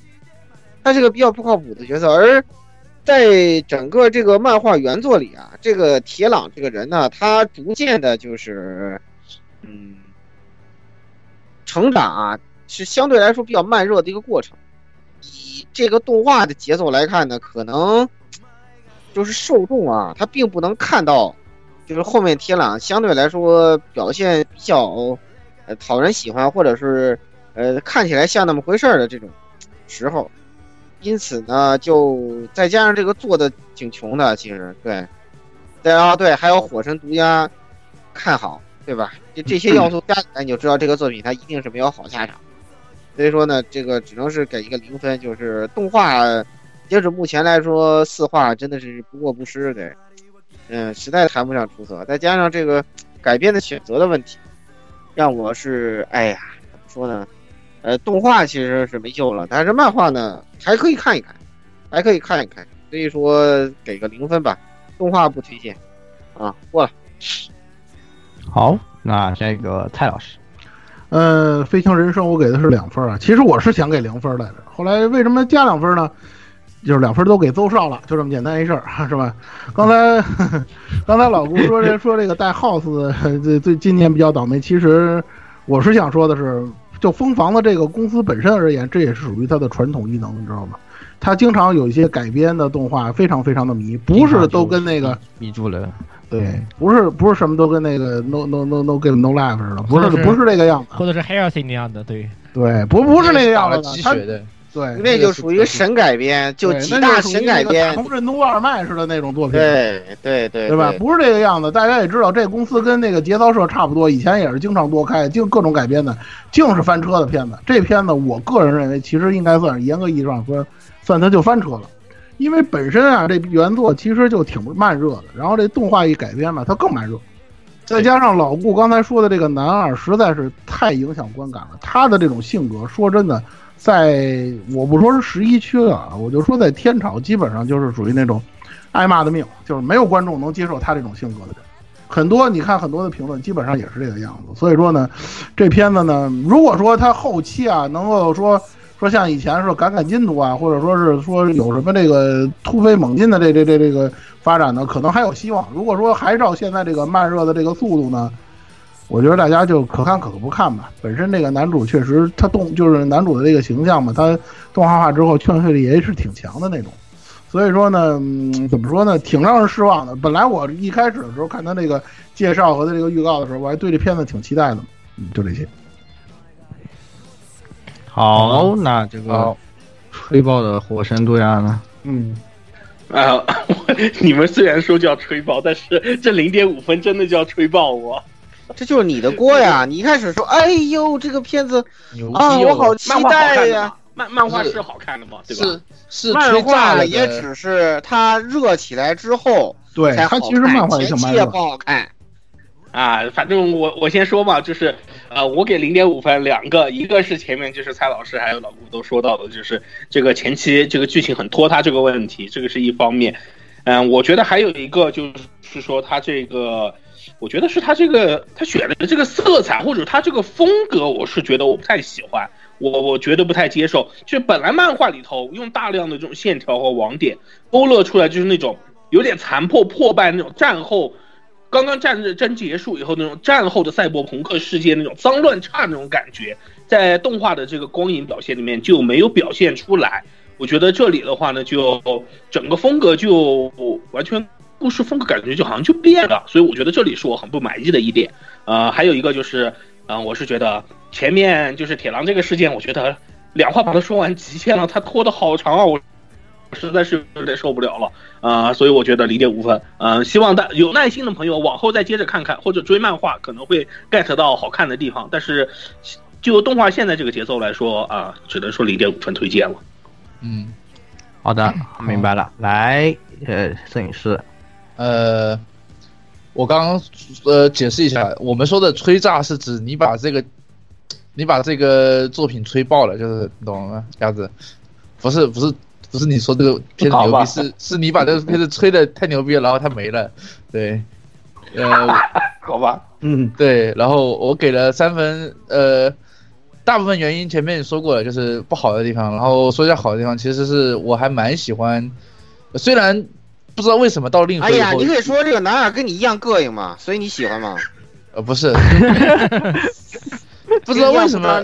他是个比较不靠谱的角色。而在整个这个漫画原作里啊，这个铁朗这个人呢，他逐渐的就是嗯成长啊，是相对来说比较慢热的一个过程。以这个动画的节奏来看呢，可能。就是受众啊，他并不能看到，就是后面铁朗相对来说表现比较，呃，讨人喜欢，或者是呃看起来像那么回事儿的这种时候，因此呢，就再加上这个做的挺穷的，其实对，对啊，对，还有火神独家看好，对吧？就这些要素加起来，你就知道这个作品它一定是没有好下场。所以说呢，这个只能是给一个零分，就是动画。截止目前来说，四话真的是不过不失，对，嗯，实在谈不上出色。再加上这个改编的选择的问题，让我是，哎呀，怎么说呢？呃，动画其实是没救了，但是漫画呢还可以看一看，还可以看一看。所以说给个零分吧，动画不推荐，啊，过了。好，那这个蔡老师，呃，飞行人生我给的是两分啊，其实我是想给零分来着，后来为什么加两分呢？就是两分都给邹少了，就这么简单一事儿，是吧？刚才 刚才老顾说这 说这个带 house 这最今年比较倒霉，其实我是想说的是，就蜂房的这个公司本身而言，这也是属于它的传统异能，你知道吗？它经常有一些改编的动画，非常非常的迷，不是都跟那个迷住了，对，不是不是什么都跟那个 no no no no give no life 似的，不是不是这个样子，或者是 heresy 那样的，对对，不不是那个样子的，他的。对，那就属于神改编，就几大神改编，同任督二脉似的那种作品。对对对，对吧？不是这个样子，大家也知道，这公司跟那个节操社差不多，以前也是经常多开，就各种改编的，净是翻车的片子。这片子，我个人认为，其实应该算是严格意义上说，算它就翻车了，因为本身啊，这原作其实就挺慢热的，然后这动画一改编嘛，它更慢热，再加上老顾刚才说的这个男二，实在是太影响观感了。他的这种性格，说真的。在我不说是十一区了，我就说在天朝，基本上就是属于那种挨骂的命，就是没有观众能接受他这种性格的人。很多你看很多的评论，基本上也是这个样子。所以说呢，这片子呢，如果说他后期啊能够说说像以前说赶赶进度啊，或者说是说有什么这个突飞猛进的这这这这个发展呢，可能还有希望。如果说还照现在这个慢热的这个速度呢？我觉得大家就可看可不看吧。本身这个男主确实他动就是男主的这个形象嘛，他动画化之后劝退力也是挺强的那种。所以说呢，怎么说呢，挺让人失望的。本来我一开始的时候看他那个介绍和他这个预告的时候，我还对这片子挺期待的。嗯，就这些。好，那这个吹爆的火神毒鸦呢？嗯，啊，你们虽然说叫吹爆，但是这零点五分真的叫吹爆我。这就是你的锅呀！你一开始说，哎呦，这个片子啊，我好期待呀！漫漫画是好看的嘛，对吧？是是，漫画也只是它热起来之后，对它其实漫画前期也不好看。啊，反正我我先说嘛，就是呃，我给零点五分，两个，一个是前面就是蔡老师还有老顾都说到的，就是这个前期这个剧情很拖沓这个问题，这个是一方面。嗯，我觉得还有一个就是说他这个。我觉得是他这个他选的这个色彩或者他这个风格，我是觉得我不太喜欢，我我觉得不太接受。就本来漫画里头用大量的这种线条和网点勾勒出来，就是那种有点残破破败那种战后，刚刚战争结束以后那种战后的赛博朋克世界那种脏乱差那种感觉，在动画的这个光影表现里面就没有表现出来。我觉得这里的话呢，就整个风格就完全。故事风格感觉就好像就变了，所以我觉得这里是我很不满意的一点。呃，还有一个就是，嗯，我是觉得前面就是铁狼这个事件，我觉得两话把它说完极限了，他拖得好长啊！我实在是有点受不了了啊、所以我觉得零点五分。嗯、希望大有耐心的朋友往后再接着看看，或者追漫画可能会 get 到好看的地方。但是就动画现在这个节奏来说啊、只能说零点五分推荐了。嗯，好的，明白了。来，呃，摄影师，呃，我刚刚呃解释一下，我们说的吹炸是指你把这个你把这个作品吹爆了，就是你懂吗？鸭子，不是不是不是你说这个片子牛逼，是是你把这个片子吹的太牛逼了，然后它没了，对，呃。好吧，嗯，对，然后我给了三分，呃，大部分原因前面也说过了，就是不好的地方，然后说一下好的地方，其实是我还蛮喜欢，虽然不知道为什么到令和哎呀，你可以说这个男二跟你一样膈应嘛，所以你喜欢嘛？呃不是，不知道为什么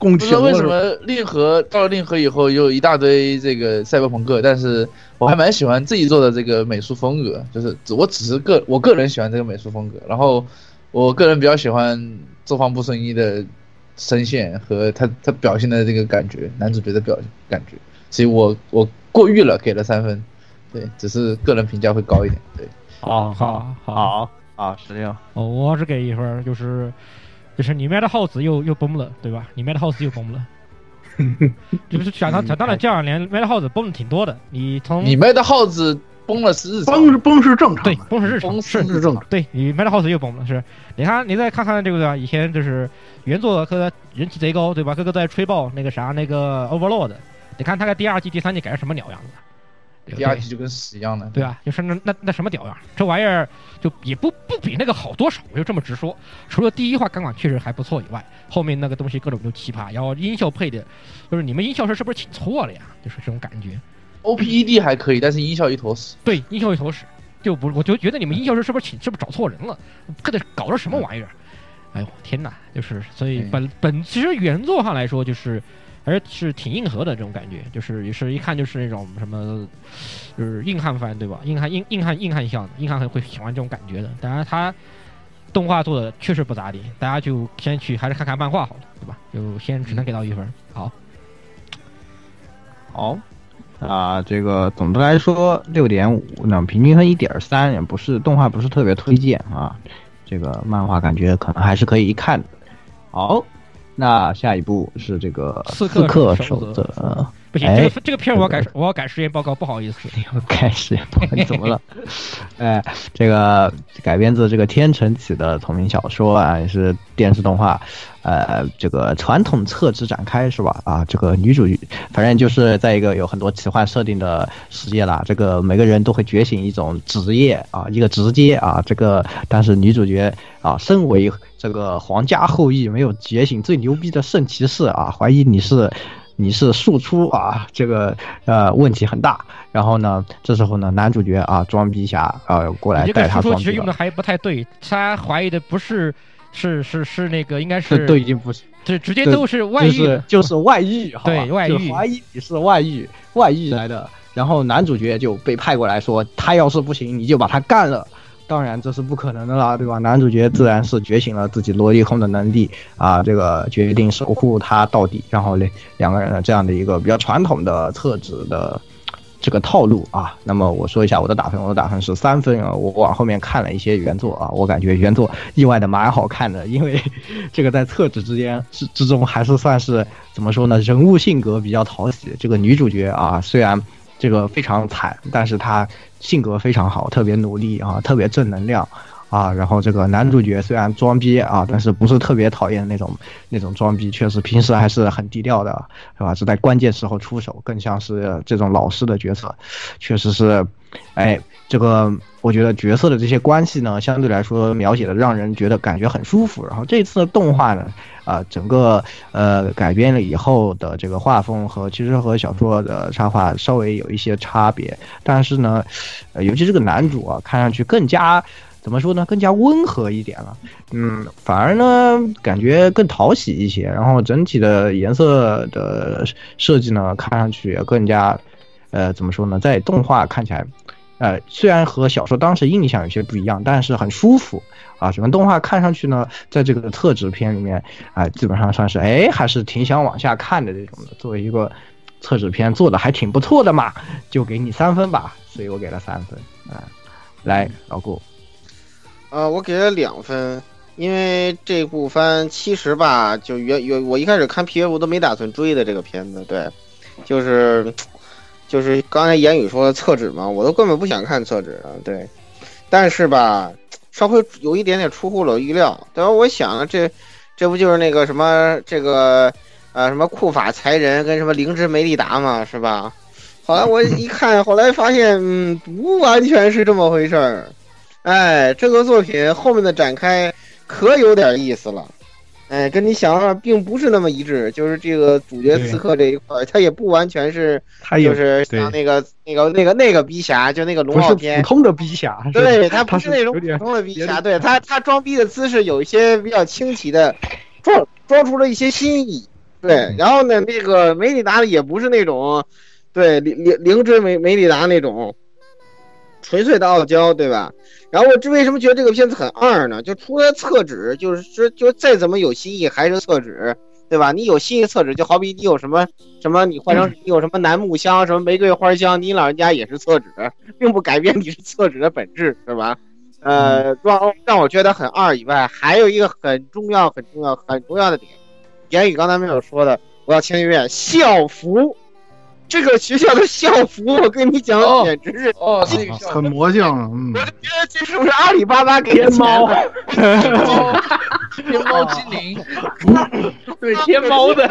不知道为什？么令和到了令和以后又一大堆这个赛博朋克，但是我还蛮喜欢自己做的这个美术风格，就是只我只是个我个人喜欢这个美术风格，然后我个人比较喜欢周防部顺一的声线和他他表现的这个感觉，男主角的表感觉，所以我我过誉了，给了三分，对，只是个人评价会高一点，对，好好好。好好，十六，哦，我只给一分，就是就是你卖的耗子又又崩了，对吧？你卖的耗子又崩了。就是想当想当然，这两年卖的耗子崩的挺多的。你从你卖的耗子崩了是日常，崩是崩是正常对，崩是日常崩是是正常。对你卖的耗子又崩了，是。你看，你再看看这个对吧？以前就是原作和人气贼高，对吧？各个在吹爆那个啥那个 Overlord，你看他在第二季、第三季改成什么鸟样子？第二季就跟屎一样的，对吧，就是那那那什么屌样，这玩意儿就也不不比那个好多少，我就这么直说。除了第一话钢管确实还不错以外，后面那个东西各种都奇葩，然后音效配的，就是你们音效师是不是请错了呀？就是这种感觉。OPED 还可以，但是音效一坨屎。对，音效一坨屎，就不，我就觉得你们音效师是不是请是不是找错人了？这得搞的什么玩意儿？哎呦天哪！就是所以嗯本本其实原作上来说就是。还是挺硬核的这种感觉，就是也是一看就是那种什么，就是硬汉番对吧？硬汉硬硬汉硬汉向的，硬汉会喜欢这种感觉的。当然他动画做的确实不咋地，大家就先去还是看看漫画好了，对吧？就先只能给到一分。好，好。啊，这个总的来说六点五，那平均分一点三，也不是动画不是特别推荐啊。这个漫画感觉可能还是可以一看的。好，那下一步是这个刺刺客守则则，不行，哎这个这个片儿我要改，我要改实验报告，不好意思。要 改实验报告你怎么了？哎，这个改编自这个天成起的同名小说啊，也是电视动画，呃，这个传统侧之展开是吧？啊，这个女主反正就是在一个有很多奇幻设定的世界啦，这个每个人都会觉醒一种职业啊，一个直接啊，这个但是女主角啊，身为这个皇家后裔，没有觉醒最牛逼的圣骑士啊，怀疑你是。你是庶出啊，这个呃问题很大。然后呢，这时候呢，男主角啊装逼侠啊过来带他装逼了，其实用的还不太对，他怀疑的不是是是是那个应该是都已经不是这直接都是外遇就是就是外遇，好吧对外遇就怀疑你是外遇外遇来的。然后男主角就被派过来说，他要是不行，你就把他干了。当然这是不可能的啦，对吧？男主角自然是觉醒了自己萝莉控的能力啊，这个决定守护他到底。然后呢，两个人的这样的一个比较传统的厕纸的这个套路啊。那么我说一下我的打分，我的打分是三分啊。我往后面看了一些原作啊，我感觉原作意外的蛮好看的，因为这个在厕纸之间之之中还是算是怎么说呢？人物性格比较讨喜。这个女主角啊，虽然这个非常惨，但是他性格非常好，特别努力啊，特别正能量。啊，然后这个男主角虽然装逼啊，但是不是特别讨厌那种那种装逼，确实平时还是很低调的，是吧？是在关键时候出手，更像是这种老师的角色，确实是，哎，这个我觉得角色的这些关系呢，相对来说描写的让人觉得感觉很舒服。然后这次的动画呢，啊、整个呃改编了以后的这个画风和其实和小说的插画稍微有一些差别，但是呢，呃，尤其这个男主啊，看上去更加。怎么说呢？更加温和一点了，嗯，反而呢感觉更讨喜一些。然后整体的颜色的设计呢，看上去也更加，呃，怎么说呢？在动画看起来，呃，虽然和小说当时印象有些不一样，但是很舒服啊。整个动画看上去呢，在这个特质片里面啊、基本上算是哎，还是挺想往下看的这种的。作为一个特制片做的还挺不错的嘛，就给你三分吧，所以我给了三分啊。来，老顾，呃，我给了两分，因为这部番其实吧，就原原我一开始看 PV 我都没打算追的这个片子，对，就是就是刚才言语说的厕纸嘛，我都根本不想看厕纸啊，对，但是吧，稍微有一点点出乎了我预料，对吧？我想这这不就是那个什么这个呃什么库法才人跟什么灵芝梅利达嘛，是吧？后来我一看，后来发现，嗯，不完全是这么回事儿。哎，这个作品后面的展开可有点意思了。哎，跟你想法并不是那么一致。就是这个主角刺客这一块儿，他也不完全是，他就是像那个那个那个那个逼侠，就那个龙傲天普，通的逼侠，对他他不是那种普通的逼侠，对他他装逼的姿势有一些比较清奇的，装装出了一些新意。对，然后呢，那个梅里达也不是那种，对灵灵灵芝梅梅里达那种纯粹的傲娇，对吧？然后我这为什么觉得这个片子很二呢？就除了厕纸，就是说就再怎么有新意还是厕纸，对吧？你有新意厕纸，就好比你有什么什么，你换成你有什么楠木香、什么玫瑰花香，你老人家也是厕纸，并不改变你是厕纸的本质，是吧？呃，让让我觉得很二以外，还有一个很重要、很重要、很重要的点，言语刚才没有说的，我要签一遍校服。这个学校的校服，我跟你讲，哦简直是哦，那个很魔性，嗯，我就觉得这是不是阿里巴巴给天猫。天猫精灵，对天猫的，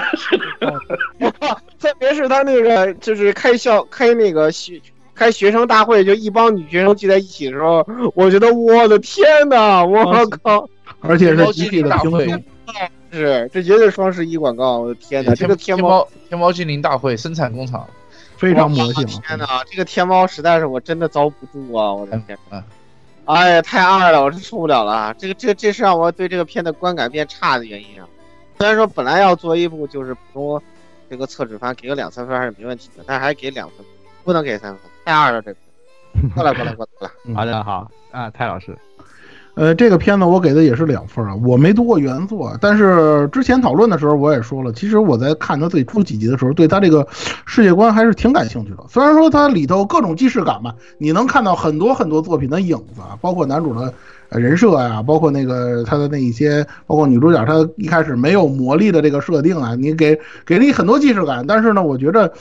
特别是他那个就是开校开那个学开学生大会，就一帮女学生聚在一起的时候，我觉得我的天呐，我靠！而且是集体的平天猫精灵胸，是，这绝对双十一广告！我的天呐，这个天天猫，天猫精灵大会生产工厂，非常魔性。天呐，这个天猫实在是我真的遭不住啊！我的天，嗯，哎呀，太二了，我是受不了了。啊这个这这是让我对这个片的观感变差的原因啊。虽然说本来要做一部就是普通这个厕纸番，给个两三分还是没问题的，但还是给两分，不能给三分，太二了这个。过来过来过来过来，嗯好的，好啊，蔡老师，呃，这个片子我给的也是两分啊，我没读过原作，但是之前讨论的时候我也说了，其实我在看他最初几集的时候，对他这个世界观还是挺感兴趣的。虽然说它里头各种既视感吧，你能看到很多很多作品的影子啊，包括男主的人设呀、包括那个他的那一些，包括女主角她一开始没有魔力的这个设定啊，你给给你很多既视感，但是呢，我觉得。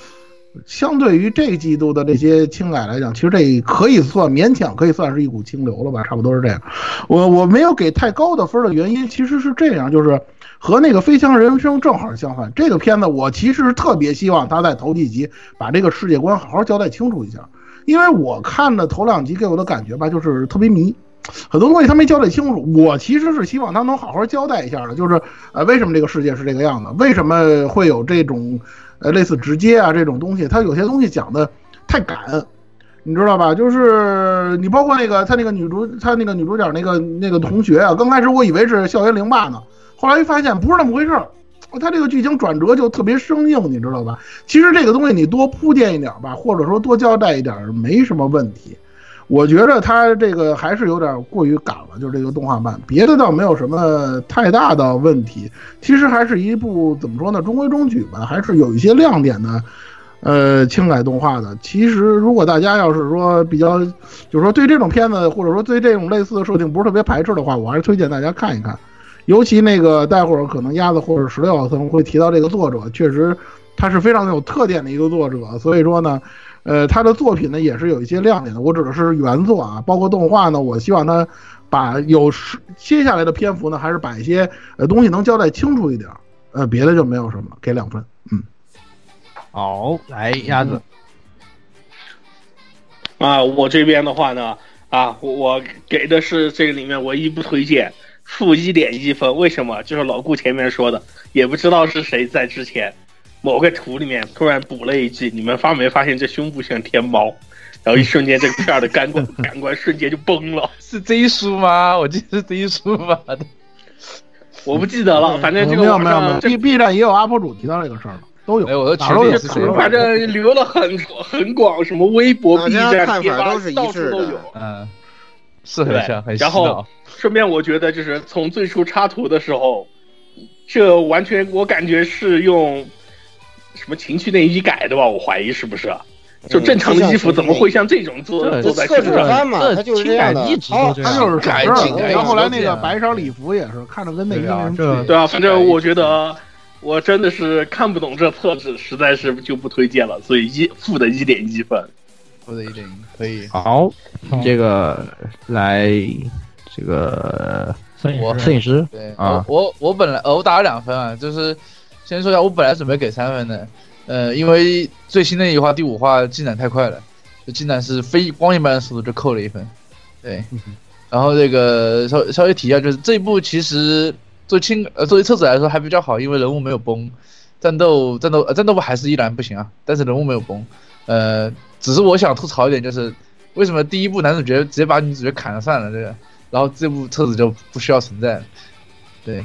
相对于这季度的这些轻改来讲，其实这可以算勉强可以算是一股清流了吧，差不多是这样。我我没有给太高的分的原因，其实是这样，就是和那个《飞翔人生》正好相反。这个片子我其实特别希望他在头几集把这个世界观好好交代清楚一下，因为我看的头两集给我的感觉吧，就是特别迷。很多东西他没交代清楚，我其实是希望他能好好交代一下的，就是呃，为什么这个世界是这个样子？为什么会有这种呃类似直接啊这种东西？他有些东西讲的太赶，你知道吧？就是你包括那个他那个女主，他那个女主角那个那个同学啊，刚开始我以为是校园凌霸呢，后来一发现不是那么回事儿。他这个剧情转折就特别生硬，你知道吧？其实这个东西你多铺垫一点吧，或者说多交代一点没什么问题。我觉得他这个还是有点过于赶了，就是这个动画版，别的倒没有什么太大的问题。其实还是一部怎么说呢，中规中矩吧，还是有一些亮点的。呃，轻改动画的，其实如果大家要是说比较，就是说对这种片子，或者说对这种类似的设定不是特别排斥的话，我还是推荐大家看一看。尤其那个待会儿可能鸭子或者十六可能会提到这个作者，确实他是非常有特点的一个作者，所以说呢，呃，他的作品呢也是有一些亮点的。我指的是原作啊，包括动画呢，我希望他把有接下来的篇幅呢，还是把一些呃东西能交代清楚一点。呃，别的就没有什么，给两分。嗯，好，来鸭子，啊，我这边的话呢，啊，我我给的是这个里面唯一不推荐，负一点一分。为什么？就是老顾前面说的，也不知道是谁在之前某个图里面突然补了一句：“你们发没发现这胸部像天猫？”然后一瞬间，这个片儿的感官感官瞬间就崩了。是这一书吗？我记得是这一书吧？我不记得了，反正这个没有没有没有网上这，B B 站也有 UP 主提到这个事儿了，都有，我的哪儿都有群里是谁反正流了很很广，什么微博、B 站、贴吧看法都是一到处致的都有。嗯，是很像，很像然后。顺便，我觉得就是从最初插图的时候，这完全我感觉是用什么情趣内衣改的吧？我怀疑是不是？就正常的衣服怎么会像这种做这做在测试身上？番嘛，它就是这样的一。直他就是改然后后来那个白色礼服也是看着跟内衣没什么。对啊，反正我觉得我真的是看不懂这测试，实在是就不推荐了，所以一负的一点一分。负的一点可以。好，这个来这个我摄影师摄影师对，啊我我我本来呃我打了两分啊，就是先说一下，我本来准备给三分的，呃，因为最新的一话第五话进展太快了，就进展是非光一般的速度就扣了一分，对，然后这个稍稍微提一下，就是这一部其实作为轻呃作为册子来说还比较好，因为人物没有崩，战斗战斗呃战斗部还是依然不行啊，但是人物没有崩，呃，只是我想吐槽一点就是为什么第一部男主角直接把女主角砍了算了这个。然后这部册子就不需要存在了。对，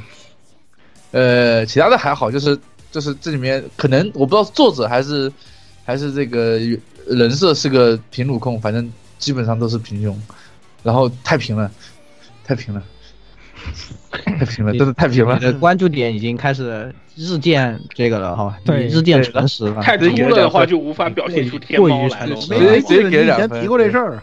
呃，其他的还好，就是就是这里面可能我不知道是作者还是还是这个人设是个平乳控，反正基本上都是平胸，然后太平了，太平了，太平了，真的太平了。你。的关注点已经开始日渐这个了哈，对日渐诚实了。太粗了的话，就无法表现出天猫来了。没直接直接没记得你以给两提过这事儿，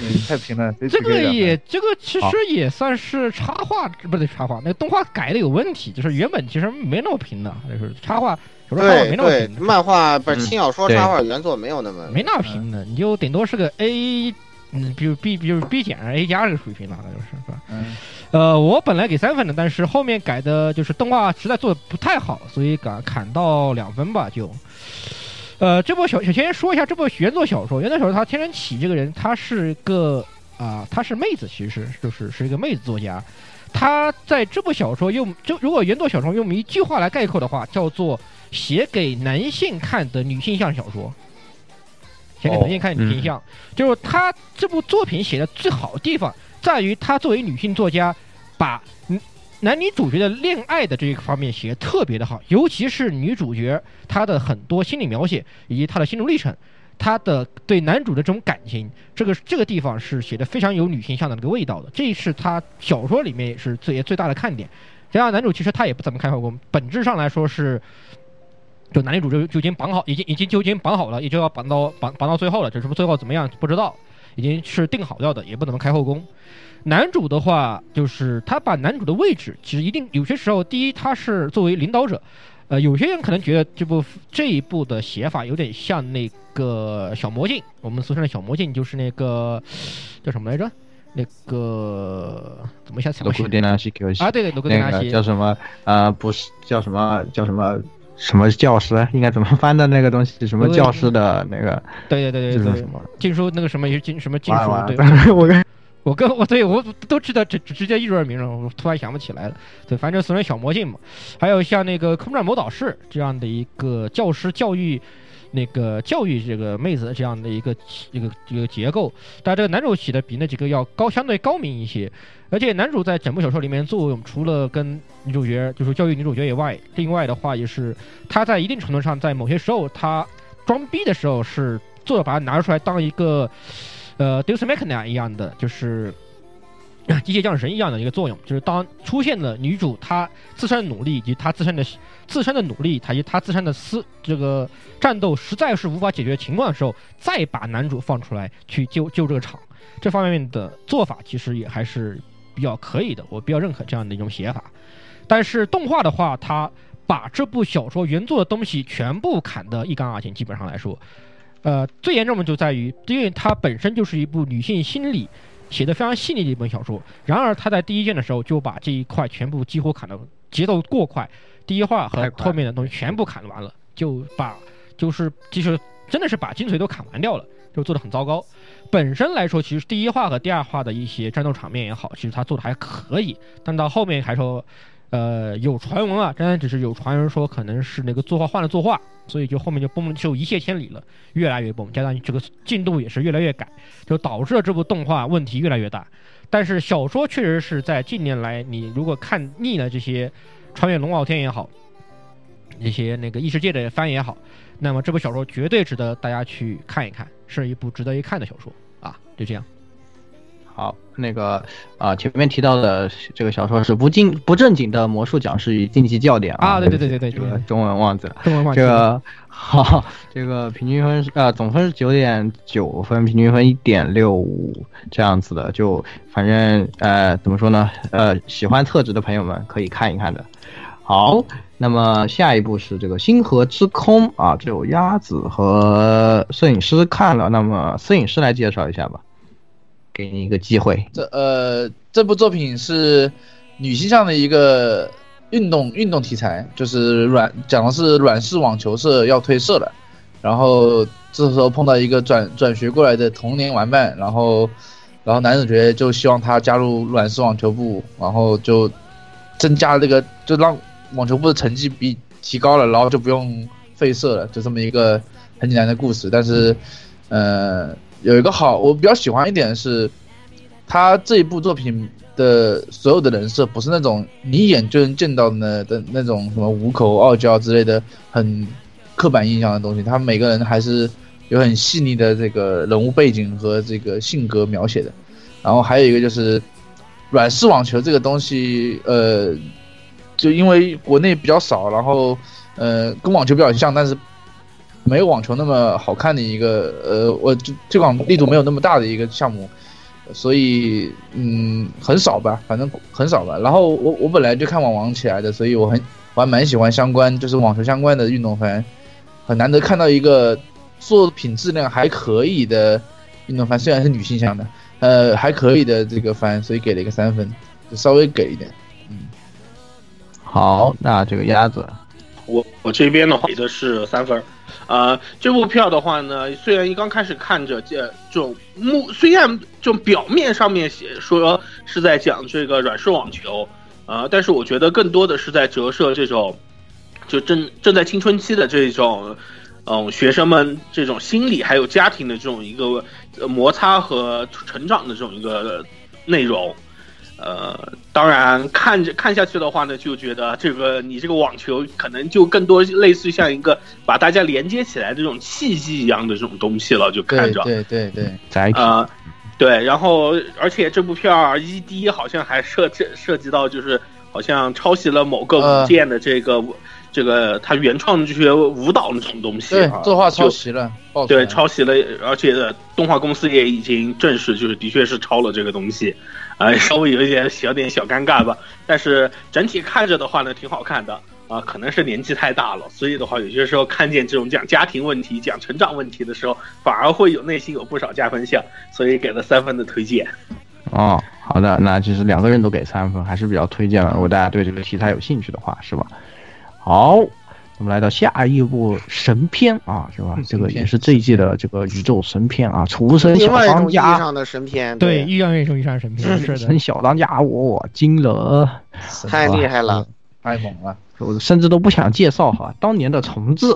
嗯，太平了，这个也，这个其实也算是插画，不对，插画那个动画改的有问题，就是原本其实没那么平的，就是插画有时候没那么对对平，漫画不是嗯轻小说插画原作没有那么没那么平的，你就顶多是个 A，嗯，比如 B，比如 B 减 A 加这个水平了，那就是是吧？嗯，呃，我本来给三分的，但是后面改的就是动画实在做的不太好，所以敢砍到两分吧，就。呃，这部小首先说一下这部原作小说，原作小说他天然起这个人，他是个啊、她是妹子，其实是就是是一个妹子作家。她在这部小说用就如果原作小说用一句话来概括的话，叫做写给男性看的女性向小说。写给男性看的女性向，就是她这部作品写的最好的地方，在于她作为女性作家，把嗯男女主角的恋爱的这一方面写的特别的好，尤其是女主角她的很多心理描写以及她的心路历程，她的对男主的这种感情，这个这个地方是写的非常有女性向的那个味道的，这是她小说里面也是最最大的看点。加上男主其实他也不怎么开后宫，本质上来说是。就男女主就就已经绑好，已经已经就已经绑好了，也就要绑到绑绑到最后了。只是最后怎么样不知道，已经是定好掉的，也不怎么开后宫。男主的话，就是他把男主的位置，其实一定有些时候，第一他是作为领导者，呃，有些人可能觉得这部这一部的写法有点像那个小魔镜，我们俗称的小魔镜就是那个叫什么来着？那个怎么一下想不起来罗库电纳西 Q 啊？对对，罗格德那个叫什么？呃，不是叫什么叫什么什么教师？应该怎么翻的那个东西？什么教师的那个？对对对对对这是什，么？禁书那个什么也是禁什么禁书完了对。完了我跟我跟我对我都知道直直接一人名了，我突然想不起来了。对，反正俗称小魔镜嘛。还有像那个空战魔导士这样的一个教师教育那个教育这个妹子这样的一个一个一个结构，但这个男主写的比那几个要高，相对高明一些。而且男主在整部小说里面作用，除了跟女主角就是教育女主角以外，另外的话也是他在一定程度上在某些时候他装逼的时候是做把它拿出来当一个。呃 Deus Machina 一样的，就是机械降神一样的一个作用，就是当出现了女主她自身的努力以及她自身的自身的努力，以及她自身的思这个战斗实在是无法解决情况的时候，再把男主放出来去救救这个场，这方面的做法其实也还是比较可以的，我比较认可这样的一种写法。但是动画的话，它把这部小说原作的东西全部砍得一干二净，基本上来说。呃，最严重的就在于，因为它本身就是一部女性心理写的非常细腻的一本小说。然而，他在第一卷的时候就把这一块全部几乎砍了，节奏过快，第一话和后面的东西全部砍完了，就把就是就是真的是把精髓都砍完掉了，就做的很糟糕。本身来说，其实第一话和第二话的一些战斗场面也好，其实他做的还可以，但到后面还说。呃，有传闻啊，当然只是有传闻说可能是那个作画换了作画，所以就后面就崩就一泻千里了，越来越崩，加上这个进度也是越来越赶，就导致了这部动画问题越来越大。但是小说确实是在近年来，你如果看腻了这些穿越龙傲天也好，一些那个异世界的番也好，那么这部小说绝对值得大家去看一看，是一部值得一看的小说啊，就这样。好，那个啊、前面提到的这个小说是不正不正经的魔术讲师与竞技教典啊对对对对对对这个中文忘记了。中文忘记了这了个好，这个平均分是呃总分是九点九分，平均分一点六五这样子的，就反正呃怎么说呢？呃，喜欢特质的朋友们可以看一看的。好，那么下一步是这个《星河之空》啊，只有鸭子和摄影师看了，那么摄影师来介绍一下吧，给你一个机会。这呃，这部作品是女性向的一个运动运动题材，就是软讲的是软式网球社要退社了，然后这时候碰到一个转转学过来的童年玩伴，然后然后男主角就希望他加入软式网球部，然后就增加这个就让网球部的成绩比提高了，然后就不用废社了，就这么一个很简单的故事。但是，呃，有一个好，我比较喜欢一点是，他这一部作品的所有的人设不是那种你一眼就能见到的的那种什么五口傲娇之类的很刻板印象的东西，他每个人还是有很细腻的这个人物背景和这个性格描写的。然后还有一个就是软式网球这个东西，呃，就因为国内比较少，然后呃跟网球比较像，但是没有网球那么好看的一个呃，我这推广力度没有那么大的一个项目，所以嗯很少吧，反正很少吧。然后我我本来就看网王起来的，所以我很我还蛮喜欢相关就是网球相关的运动番，很难得看到一个作品质量还可以的运动番，虽然是女性向的，呃还可以的这个番，所以给了一个三分，就稍微给一点。嗯好，那这个鸭子，我我这边的话给的是三分儿，呃，这部票的话呢，虽然一刚开始看着这这种目，虽然这种表面上面写说是在讲这个软式网球，呃，但是我觉得更多的是在折射这种就正正在青春期的这种，嗯、学生们这种心理还有家庭的这种一个摩擦和成长的这种一个内容。呃，当然看着看下去的话呢，就觉得这个你这个网球可能就更多类似于像一个把大家连接起来的这种契机一样的这种东西了，就看着。对对对对，载体。啊、对，然后而且这部片儿 ED 好像还涉涉涉及到就是好像抄袭了某个呃舞剑的这个、这个他原创的这些舞蹈那种东西对啊，作画抄袭了，对，抄袭了，而且动画公司也已经证实，就是的确是抄了这个东西，啊、稍微有一点小点小尴尬吧。但是整体看着的话呢，挺好看的啊、可能是年纪太大了，所以的话，有些时候看见这种讲家庭问题、讲成长问题的时候，反而会有内心有不少加分项，所以给了三分的推荐。哦，好的，那其实两个人都给三分，还是比较推荐的。如果大家对这个题材有兴趣的话，是吧？好，我们来到下一部神片啊，是吧？这个也是这一季的这个宇宙神片啊，厨神小另外一种意义当家，上的神片，对，预言一种一上神片，是的。神，小当家，我我惊了，太厉害了。太猛了。我甚至都不想介绍哈，当年的重置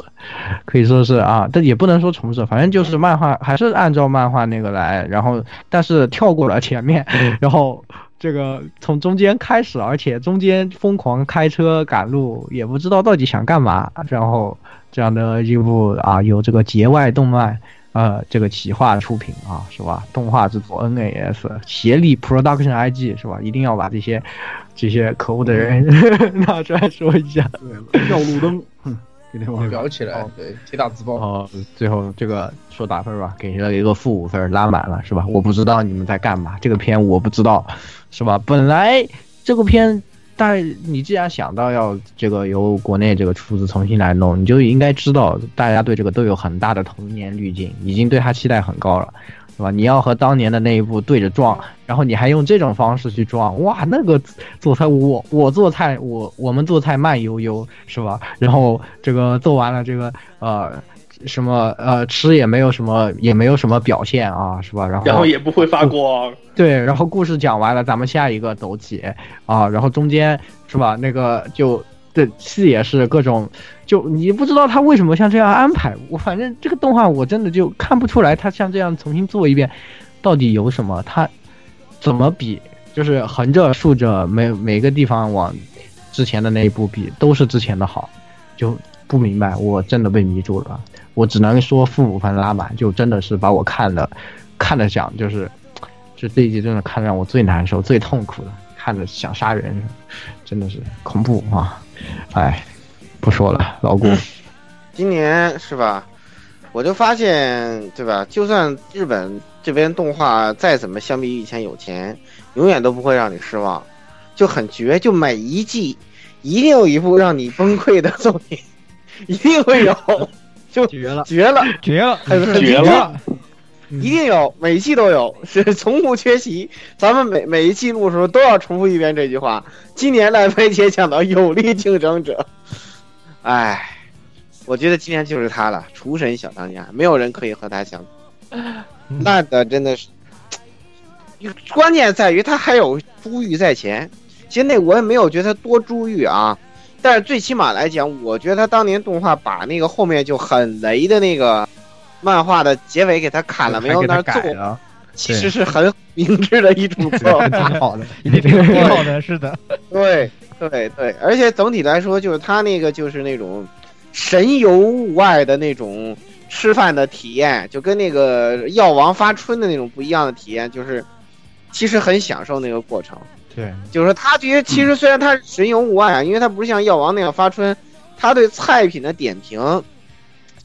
可以说是啊，但也不能说重置，反正就是漫画还是按照漫画那个来，然后但是跳过了前面，然后这个从中间开始，而且中间疯狂开车赶路，也不知道到底想干嘛，然后这样的一部啊，有这个节外动漫。呃，这个企划出品啊，是吧？动画制作 NAS 协力 Production IG 是吧？一定要把这些这些可恶的人 拿出来说一下。对要路灯，哼，给他们裱起来，对，铁打自爆。哦，最后这个说打分吧，给了一个负五分，拉满了是吧？我不知道你们在干嘛，这个片我不知道，是吧？本来这个片，但你既然想到要这个由国内这个出资重新来弄，你就应该知道大家对这个都有很大的童年滤镜，已经对他期待很高了。是吧？你要和当年的那一部对着撞，然后你还用这种方式去撞，哇，那个做菜我我做菜我我们做菜慢悠悠是吧？然后这个做完了这个呃什么呃吃也没有什么也没有什么表现啊是吧？然后然后也不会发光，对，然后故事讲完了，咱们下一个走起啊，然后中间是吧？那个就这戏也是各种，就你不知道他为什么像这样安排。我反正这个动画我真的就看不出来，他像这样重新做一遍，到底有什么？他怎么比？就是横着竖着每每个地方往之前的那一部比，都是之前的好，就不明白。我真的被迷住了，我只能说负五分拉满，就真的是把我看的看的想就是。这这一集真的看得让我最难受、最痛苦的，看着想杀人，真的是恐怖啊！哎，不说了，老顾，今年是吧？我就发现，对吧？就算日本这边动画再怎么相比以前有钱，永远都不会让你失望，就很绝。就每一季一定有一部让你崩溃的作品，一定会有，就绝了，绝了，绝了，很很绝了，一定有，每季都有，是从不缺席。咱们每每一季录的时候都要重复一遍这句话。今年烂番茄讲到有力竞争者，哎。我觉得今年就是他了，厨神小当家，没有人可以和他相比。烂的真的是，关键在于他还有珠玉在前。其实那我也没有觉得他多珠玉啊，但是最起码来讲，我觉得他当年动画把那个后面就很雷的那个漫画的结尾给他砍了，没有那儿做，其实是很明智的一种做法，挺好的，挺好的，是的。对对对，而且总体来说，就是他那个就是那种。神游物外的那种吃饭的体验，就跟那个药王发春的那种不一样的体验，就是其实很享受那个过程。对，就是他觉得其实虽然他神游物外啊，因为他不是像药王那样发春，他对菜品的点评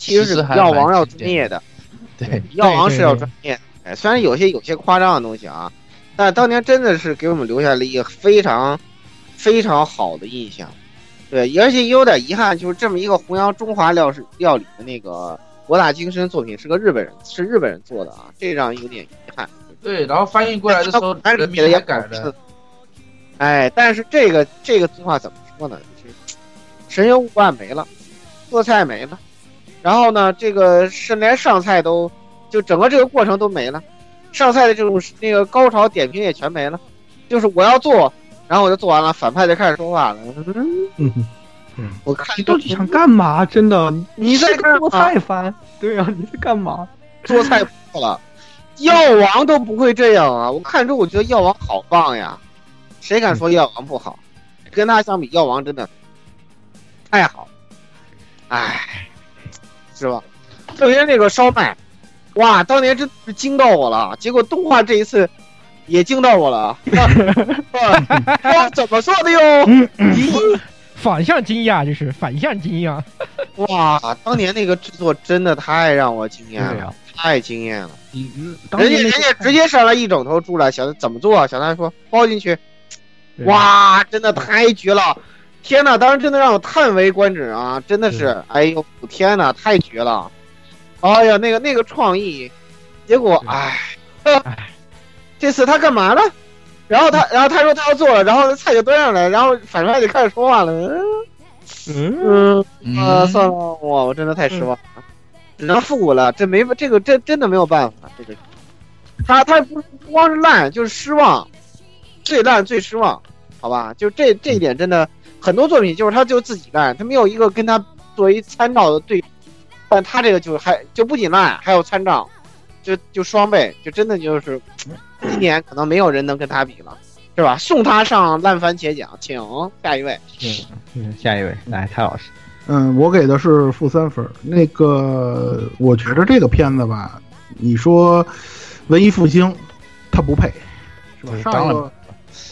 其实是药王要专业的。对，药王是要专业。哎，虽然有些有些夸张的东西啊，但当年真的是给我们留下了一个非常非常好的印象。对，而且也有点遗憾，就是这么一个弘扬中华料是料理的那个博大精深作品，是个日本人，是日本人做的啊，这让有点遗憾。对，然后翻译过来的时候，人民也改了。哎，但是这个这个动画怎么说呢？就是 神游物万没了，做菜没了，然后呢，这个是连上菜都，就整个这个过程都没了，上菜的这种那个高潮点评也全没了，就是我要做。然后我就做完了，反派就开始说话了。嗯嗯，我看你到底想干嘛？真的，你在做菜番？对啊，你在干嘛？做菜错了，药王都不会这样啊！我看之后我觉得药王好棒呀，谁敢说药王不好？跟他相比，药王真的太好。哎，是吧？特别那个烧麦，哇，当年真是惊到我了。结果动画这一次。也惊到我了，哇，怎么做的哟？咦，反向惊讶，这是反向惊讶。哇，当年那个制作真的太让我惊艳了，太惊艳了。人家人家直接上来一整头猪来，小怎么做？小丹说包进去。哇，真的太绝了！天呐，当时真的让我叹为观止啊！真的是，哎呦，天呐，太绝了！哎呀，那个那个创意，结果，哎。这次他干嘛呢？然后他，然后他说他要做了，然后菜就端上来，然后反派就开始说话了。嗯嗯啊，算了，我我真的太失望了，只能复古了。这没这个真真的没有办法。这个他他不不光是烂，就是失望，最烂最失望，好吧？就这这一点真的很多作品就是他就自己烂，他没有一个跟他作为参照的对，但他这个就还就不仅烂，还有参照，就就双倍，就真的就是。今年可能没有人能跟他比了，是吧？送他上烂番茄奖，请下一位。嗯，下一位，来，蔡老师。嗯，我给的是负三分。那个，我觉得这个片子吧，你说文艺复兴，他不配，是吧？上一个，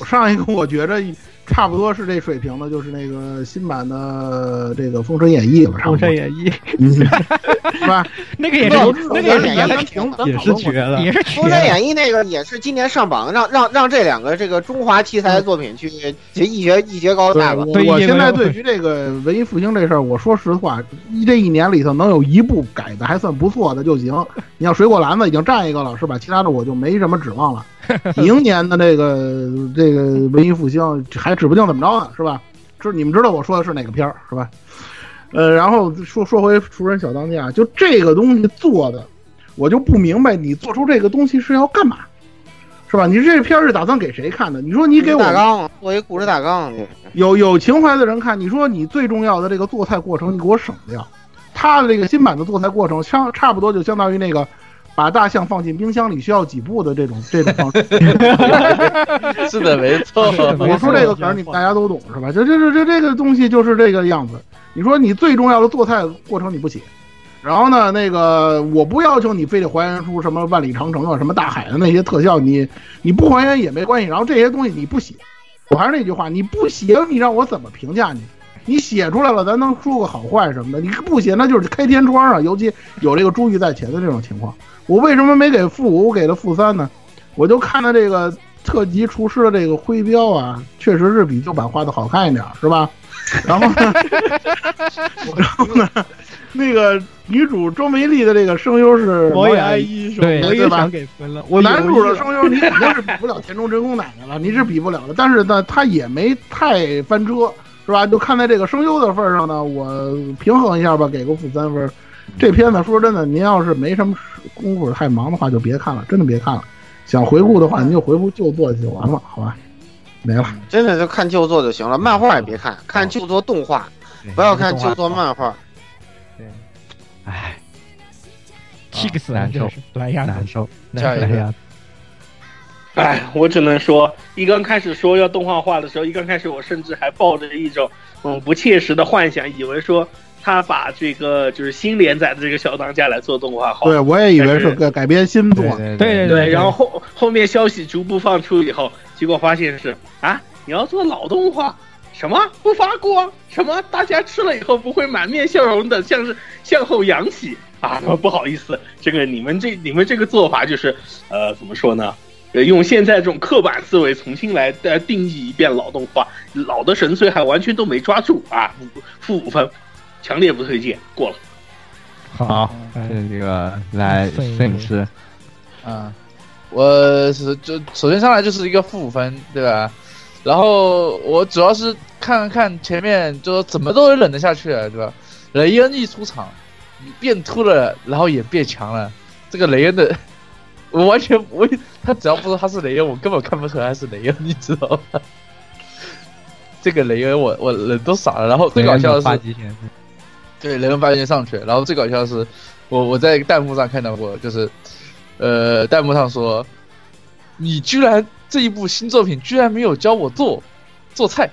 上一个，我觉着。差不多是这水平的，就是那个新版的这个《封神演义》了，《封神演义》是吧？那个也是，那个也是也是也是绝了，也是《封神演义》那个也是今年上榜，让让让这两个这个中华题材的作品去一决一决高下吧。我现在对于这个文艺复兴这事儿，我说实话，这一年里头能有一部改的还算不错的就行。你像水果篮子已经占一个了，是吧？其他的我就没什么指望了。明年的这个这个文艺复兴还指不定怎么着呢，是吧？知你们知道我说的是哪个片儿是吧？呃，然后说说回《熟人小当家》，就这个东西做的，我就不明白你做出这个东西是要干嘛，是吧？你这片儿是打算给谁看的？你说你给我大纲做一故事大纲，有有情怀的人看。你说你最重要的这个做菜过程你给我省掉，他的这个新版的做菜过程相差不多就相当于那个。把大象放进冰箱里需要几步的这种这种方式，是的，没错。我说这个可能你们大家都懂是吧？这这这这这个东西就是这个样子。你说你最重要的做菜过程你不写，然后呢，那个我不要求你非得还原出什么万里长城啊、什么大海的那些特效，你你不还原也没关系。然后这些东西你不写，我还是那句话，你不写，你让我怎么评价你？你写出来了，咱能说个好坏什么的。你不写，那就是开天窗啊！尤其有这个珠玉在前的这种情况，我为什么没给负五，我给了负三呢？我就看到这个特级厨师的这个徽标啊，确实是比旧版画的好看一点，是吧？然后呢，然后呢，那个女主周梅丽的这个声优是我也毛雅爱艺术，对我也对吧想给分了。我男主的声优你肯定是比不了田中真弓奶奶了，你是比不了的。但是呢，他也没太翻车，是吧？就看在这个声优的份上呢，我平衡一下吧，给个负三分。这片子说真的，您要是没什么功夫、太忙的话，就别看了，真的别看了。想回顾的话，您就回顾旧作就完了，好吧？没了。真的就看旧作就行了，漫画也别看，看旧作动画，不要看旧作漫画。对唉，气死难受了，真是短鸭子，难受。下一个难受哎呀，哎，我只能说，一刚开始说要动画化的时候，一刚开始我甚至还抱着一种嗯不切实的幻想，以为说他把这个就是新连载的这个小当家来做动画化。对，我也以为是个改编新作，对对对对，然后后后面消息逐步放出以后，结果发现是啊，你要做老动画，什么？不发光，什么？大家吃了以后不会满面笑容的，像是向后扬起？啊，不好意思，这个你们这你们这个做法就是呃怎么说呢？呃，用现在这种刻板思维重新来呃定义一遍老动画，老的神髓还完全都没抓住啊，五负五分，强烈不推荐，过了。好，哎这这个来摄影师，啊，我是就首先上来就是一个负五分，对吧？然后我主要是看看前面，就怎么都忍得下去，对吧？雷恩一出场，变秃了，然后也变强了。这个雷恩的，我完全我他只要不说他是雷恩，我根本看不出来他是雷恩，你知道吗？这个雷恩我我人都傻了。然后最搞笑的是，对雷恩发现上去，然后最搞笑的是，我我在弹幕上看到过，就是呃弹幕上说，你居然这一部新作品居然没有教我做做菜。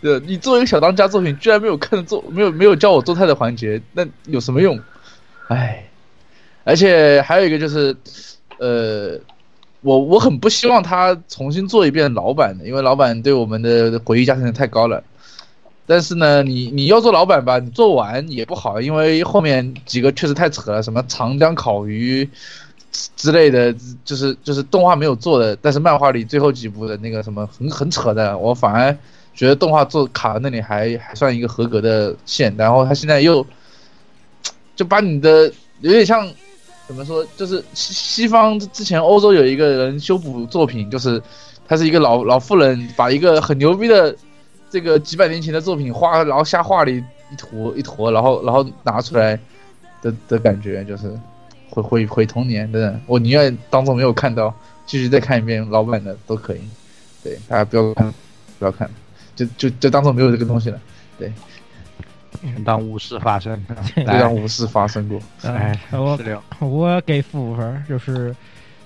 对，你作为一个小当家作品，居然没有看做，没有没有教我做菜的环节，那有什么用？唉，而且还有一个就是，呃，我我很不希望他重新做一遍老版的，因为老版对我们的回忆加成太高了。但是呢，你你要做老板吧，你做完也不好，因为后面几个确实太扯了，什么长江烤鱼之之类的，就是就是动画没有做的，但是漫画里最后几部的那个什么很很扯的，我反而觉得动画做卡那里还还算一个合格的线，然后他现在又就把你的有点像怎么说，就是西西方之前欧洲有一个人修补作品，就是他是一个老老妇人，把一个很牛逼的这个几百年前的作品画，然后瞎画了一一坨一坨，然后然后拿出来的的感觉，就是毁毁毁童年，真的，我宁愿当做没有看到，继续再看一遍老版的都可以。对，大家不要看，不要看，就就就当做没有这个东西了，对当无事发生，就当无事发生过。哎，我我给负五分，就是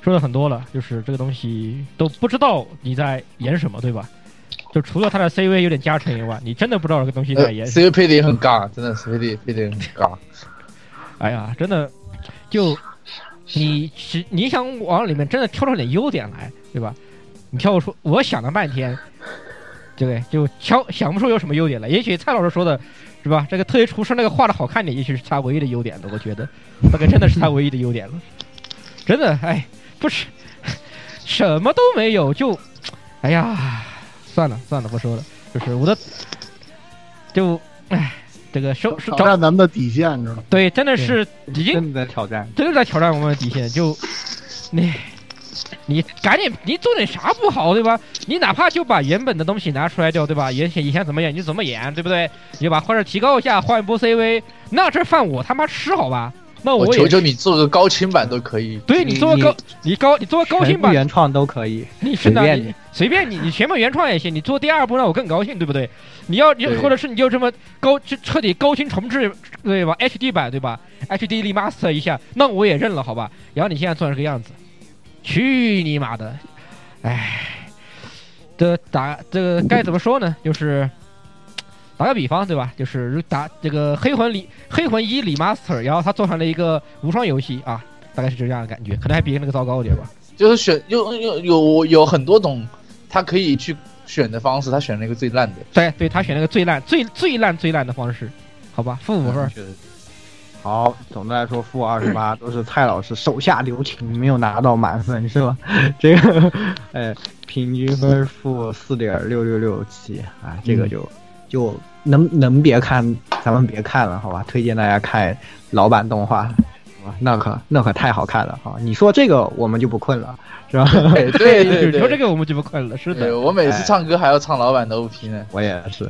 说的很多了，就是这个东西都不知道你在演什么，对吧？就除了他的 CV 有点加成以外，你真的不知道这个东西在呃演。，CV 配的也很尬，真的是配的配的也很尬。哎呀，真的，就你是你想往里面真的挑出点优点来，对吧？你挑出，我想了半天，对不对？就挑想不出有什么优点来。也许蔡老师说的是吧？这个特级厨师那个画的好看点，也许是他唯一的优点了。我觉得那个真的是他唯一的优点了。真的，哎，不是 什么都没有，就哎呀，算了算了，不说了。就是我的，就唉，这个收挑战咱们的底线，知道吗？对，真的是已经真的在挑战，真的在挑战我们的底线。就你，你赶紧，你做点啥不好，对吧？你哪怕就把原本的东西拿出来掉，对吧？以前以前怎么演你就怎么演，对不对？你就把画质提高一下，换一波 CV，那这饭我他妈吃好吧？那我也求求你做个高清版都可以。对你做个高，你高你做个高清版，原创都可以，你是的，你随便你随便你，你全部原创也行，你做第二部让我更高兴，对不对？你要你或者是你就这么高就彻底高清重置，对吧？HD 版对吧？HD remaster 一下，那我也认了，好吧？然后你现在做成这个样子，去你妈的！哎，这打这个该怎么说呢？就是打个比方，对吧？就是打这个黑魂里黑魂一里 master，然后他做成了一个无双游戏啊，大概是这样的感觉，可能还比那个糟糕一点吧。就是选有有有有很多种他可以去选的方式，他选了一个最烂的。对对，他选了个最烂、最最烂、最烂的方式，好吧，负五分。好，总的来说负二十八都是蔡老师手下留情，没有拿到满分是吧？这个，哎，平均分负四点六六六七啊，这个就就能能别看，咱们别看了好吧？推荐大家看老版动画？那可那可太好看了哈！你说这个我们就不困了，是吧？对对对你说这。个我们就不困了，是的。我每次唱歌还要唱老版的 OP 呢。我也是，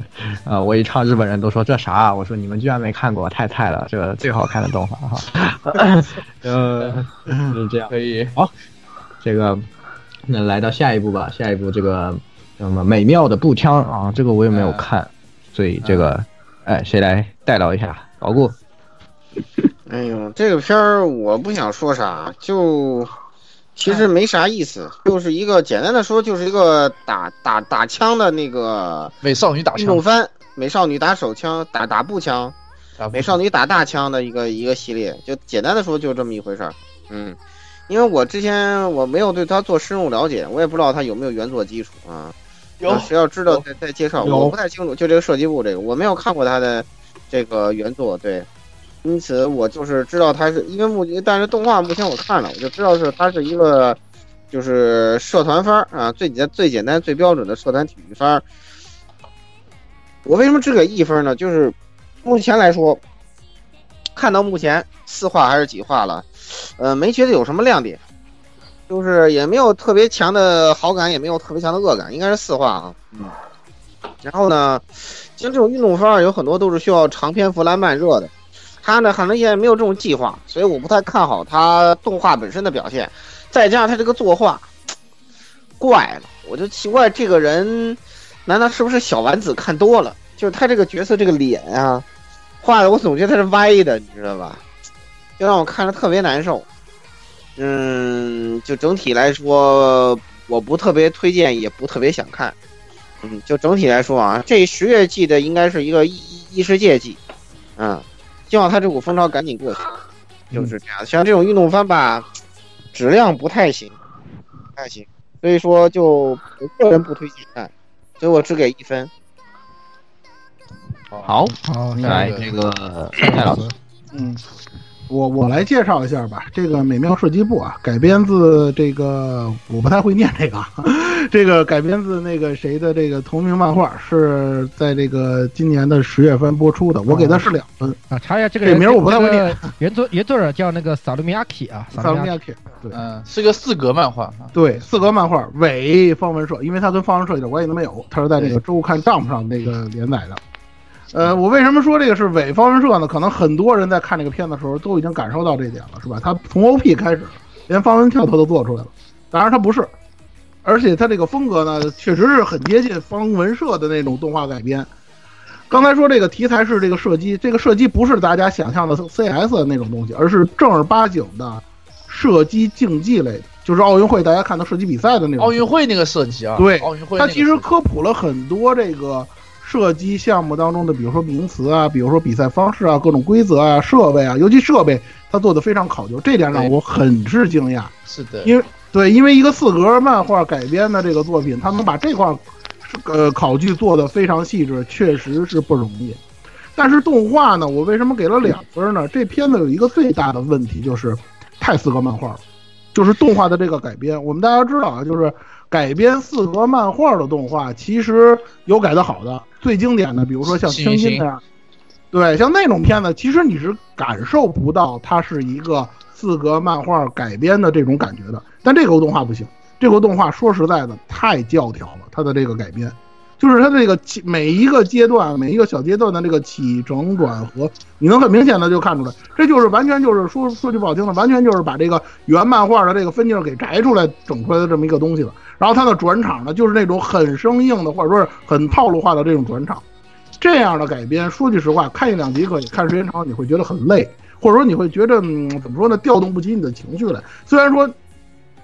啊、我一唱日本人都说这啥、啊？我说你们居然没看过，太菜了，这个最好看的动画哈。呃，是这样。可以，好这个，那来到下一步吧。下一步这个什么美妙的步枪啊，这个我也没有看，所以这个，哎，谁来代劳一下？老顾，哎呦，这个片儿我不想说啥，就其实没啥意思，就是一个简单的说，就是一个打打打枪的那个美少女打枪运动，番，美少女打手枪，打打步枪，美少女打大枪的一个一个系列，就简单的说就这么一回事儿。嗯，因为我之前我没有对他做深入了解，我也不知道他有没有原作基础啊。有呃谁要知道再再介绍，我不太清楚。就这个设计部这个，我没有看过他的这个原作，对，因此我就是知道他是因为目前，但是动画目前我看了，我就知道是他是一个就是社团番儿啊，最简最简单最标准的社团体育番儿。我为什么只给一分呢？就是目前来说，看到目前四话还是几话了，呃，没觉得有什么亮点，就是也没有特别强的好感，也没有特别强的恶感，应该是四话啊。嗯。然后呢，像这种运动番儿有很多都是需要长篇幅来慢热的，他呢可能也没有这种计划，所以我不太看好他动画本身的表现，再加上他这个作画，怪了，我就奇怪这个人难道是不是小丸子看多了？就是他这个角色这个脸啊，画的我总觉得他是歪的，你知道吧？就让我看着特别难受。嗯，就整体来说，我不特别推荐，也不特别想看。嗯，就整体来说啊，这十月季的应该是一个异异世界季，嗯，希望他这股风潮赶紧过去，就是这样。像这种运动番吧，质量不太行，不太行，所以说就我个人不推荐看，所以我只给一分。好，好，来这个 蔡老师，嗯，我我来介绍一下吧。这个美妙设计部啊，改编自这个我不太会念这个啊，这个改编自那个谁的这个同名漫画，是在这个今年的十月份播出的。我给他是两分。啊，查一下这个这人名我不太会念 原作原作者叫那个萨鲁米亚基啊，萨萨鲁米亚鲁米亚 K，对嗯，是个四格漫画啊，对，四格漫画，伪方文社，因为它跟方文社一点关系都没有，它是在这个周刊 Jump 上那个连载的。呃，我为什么说这个是伪方文社呢？可能很多人在看这个片子的时候都已经感受到这一点了，是吧？他从 OP 开始，连方文跳它都做出来了。当然他不是，而且他这个风格呢，确实是很接近方文社的那种动画改编。刚才说这个题材是这个射击，这个射击不是大家想象的 CS 的那种东西，而是正儿八经的射击竞技类的，就是奥运会大家看到射击比赛的那种。奥运会那个射击啊，对奥运会那它其实科普了很多这个射击项目当中的，比如说名词啊，比如说比赛方式啊，各种规则啊，设备啊，尤其设备，它做的非常考究，这点让我很是惊讶。是的，因为对，因为一个四格漫画改编的这个作品，他能把这块呃考据做得非常细致，确实是不容易。但是动画呢，我为什么给了两分呢？这片子有一个最大的问题就是太四格漫画了，就是动画的这个改编。我们大家知道啊，就是改编四格漫画的动画，其实有改的好的，最经典的，比如说像《幸运星青金》这样，对，像那种片子，其实你是感受不到它是一个四格漫画改编的这种感觉的。但这个动画不行，这个动画说实在的太教条了，它的这个改编，就是它这个起每一个阶段，每一个小阶段的这个起承转合，你能很明显的就看出来，这就是完全就是说说句不好听的，完全就是把这个原漫画的这个分镜给摘出来整出来的这么一个东西了。然后它的转场呢，就是那种很生硬的，或者说是很套路化的这种转场。这样的改编，说句实话，看一两集可以，看时间长你会觉得很累，或者说你会觉得，嗯，怎么说呢，调动不起你的情绪来。虽然说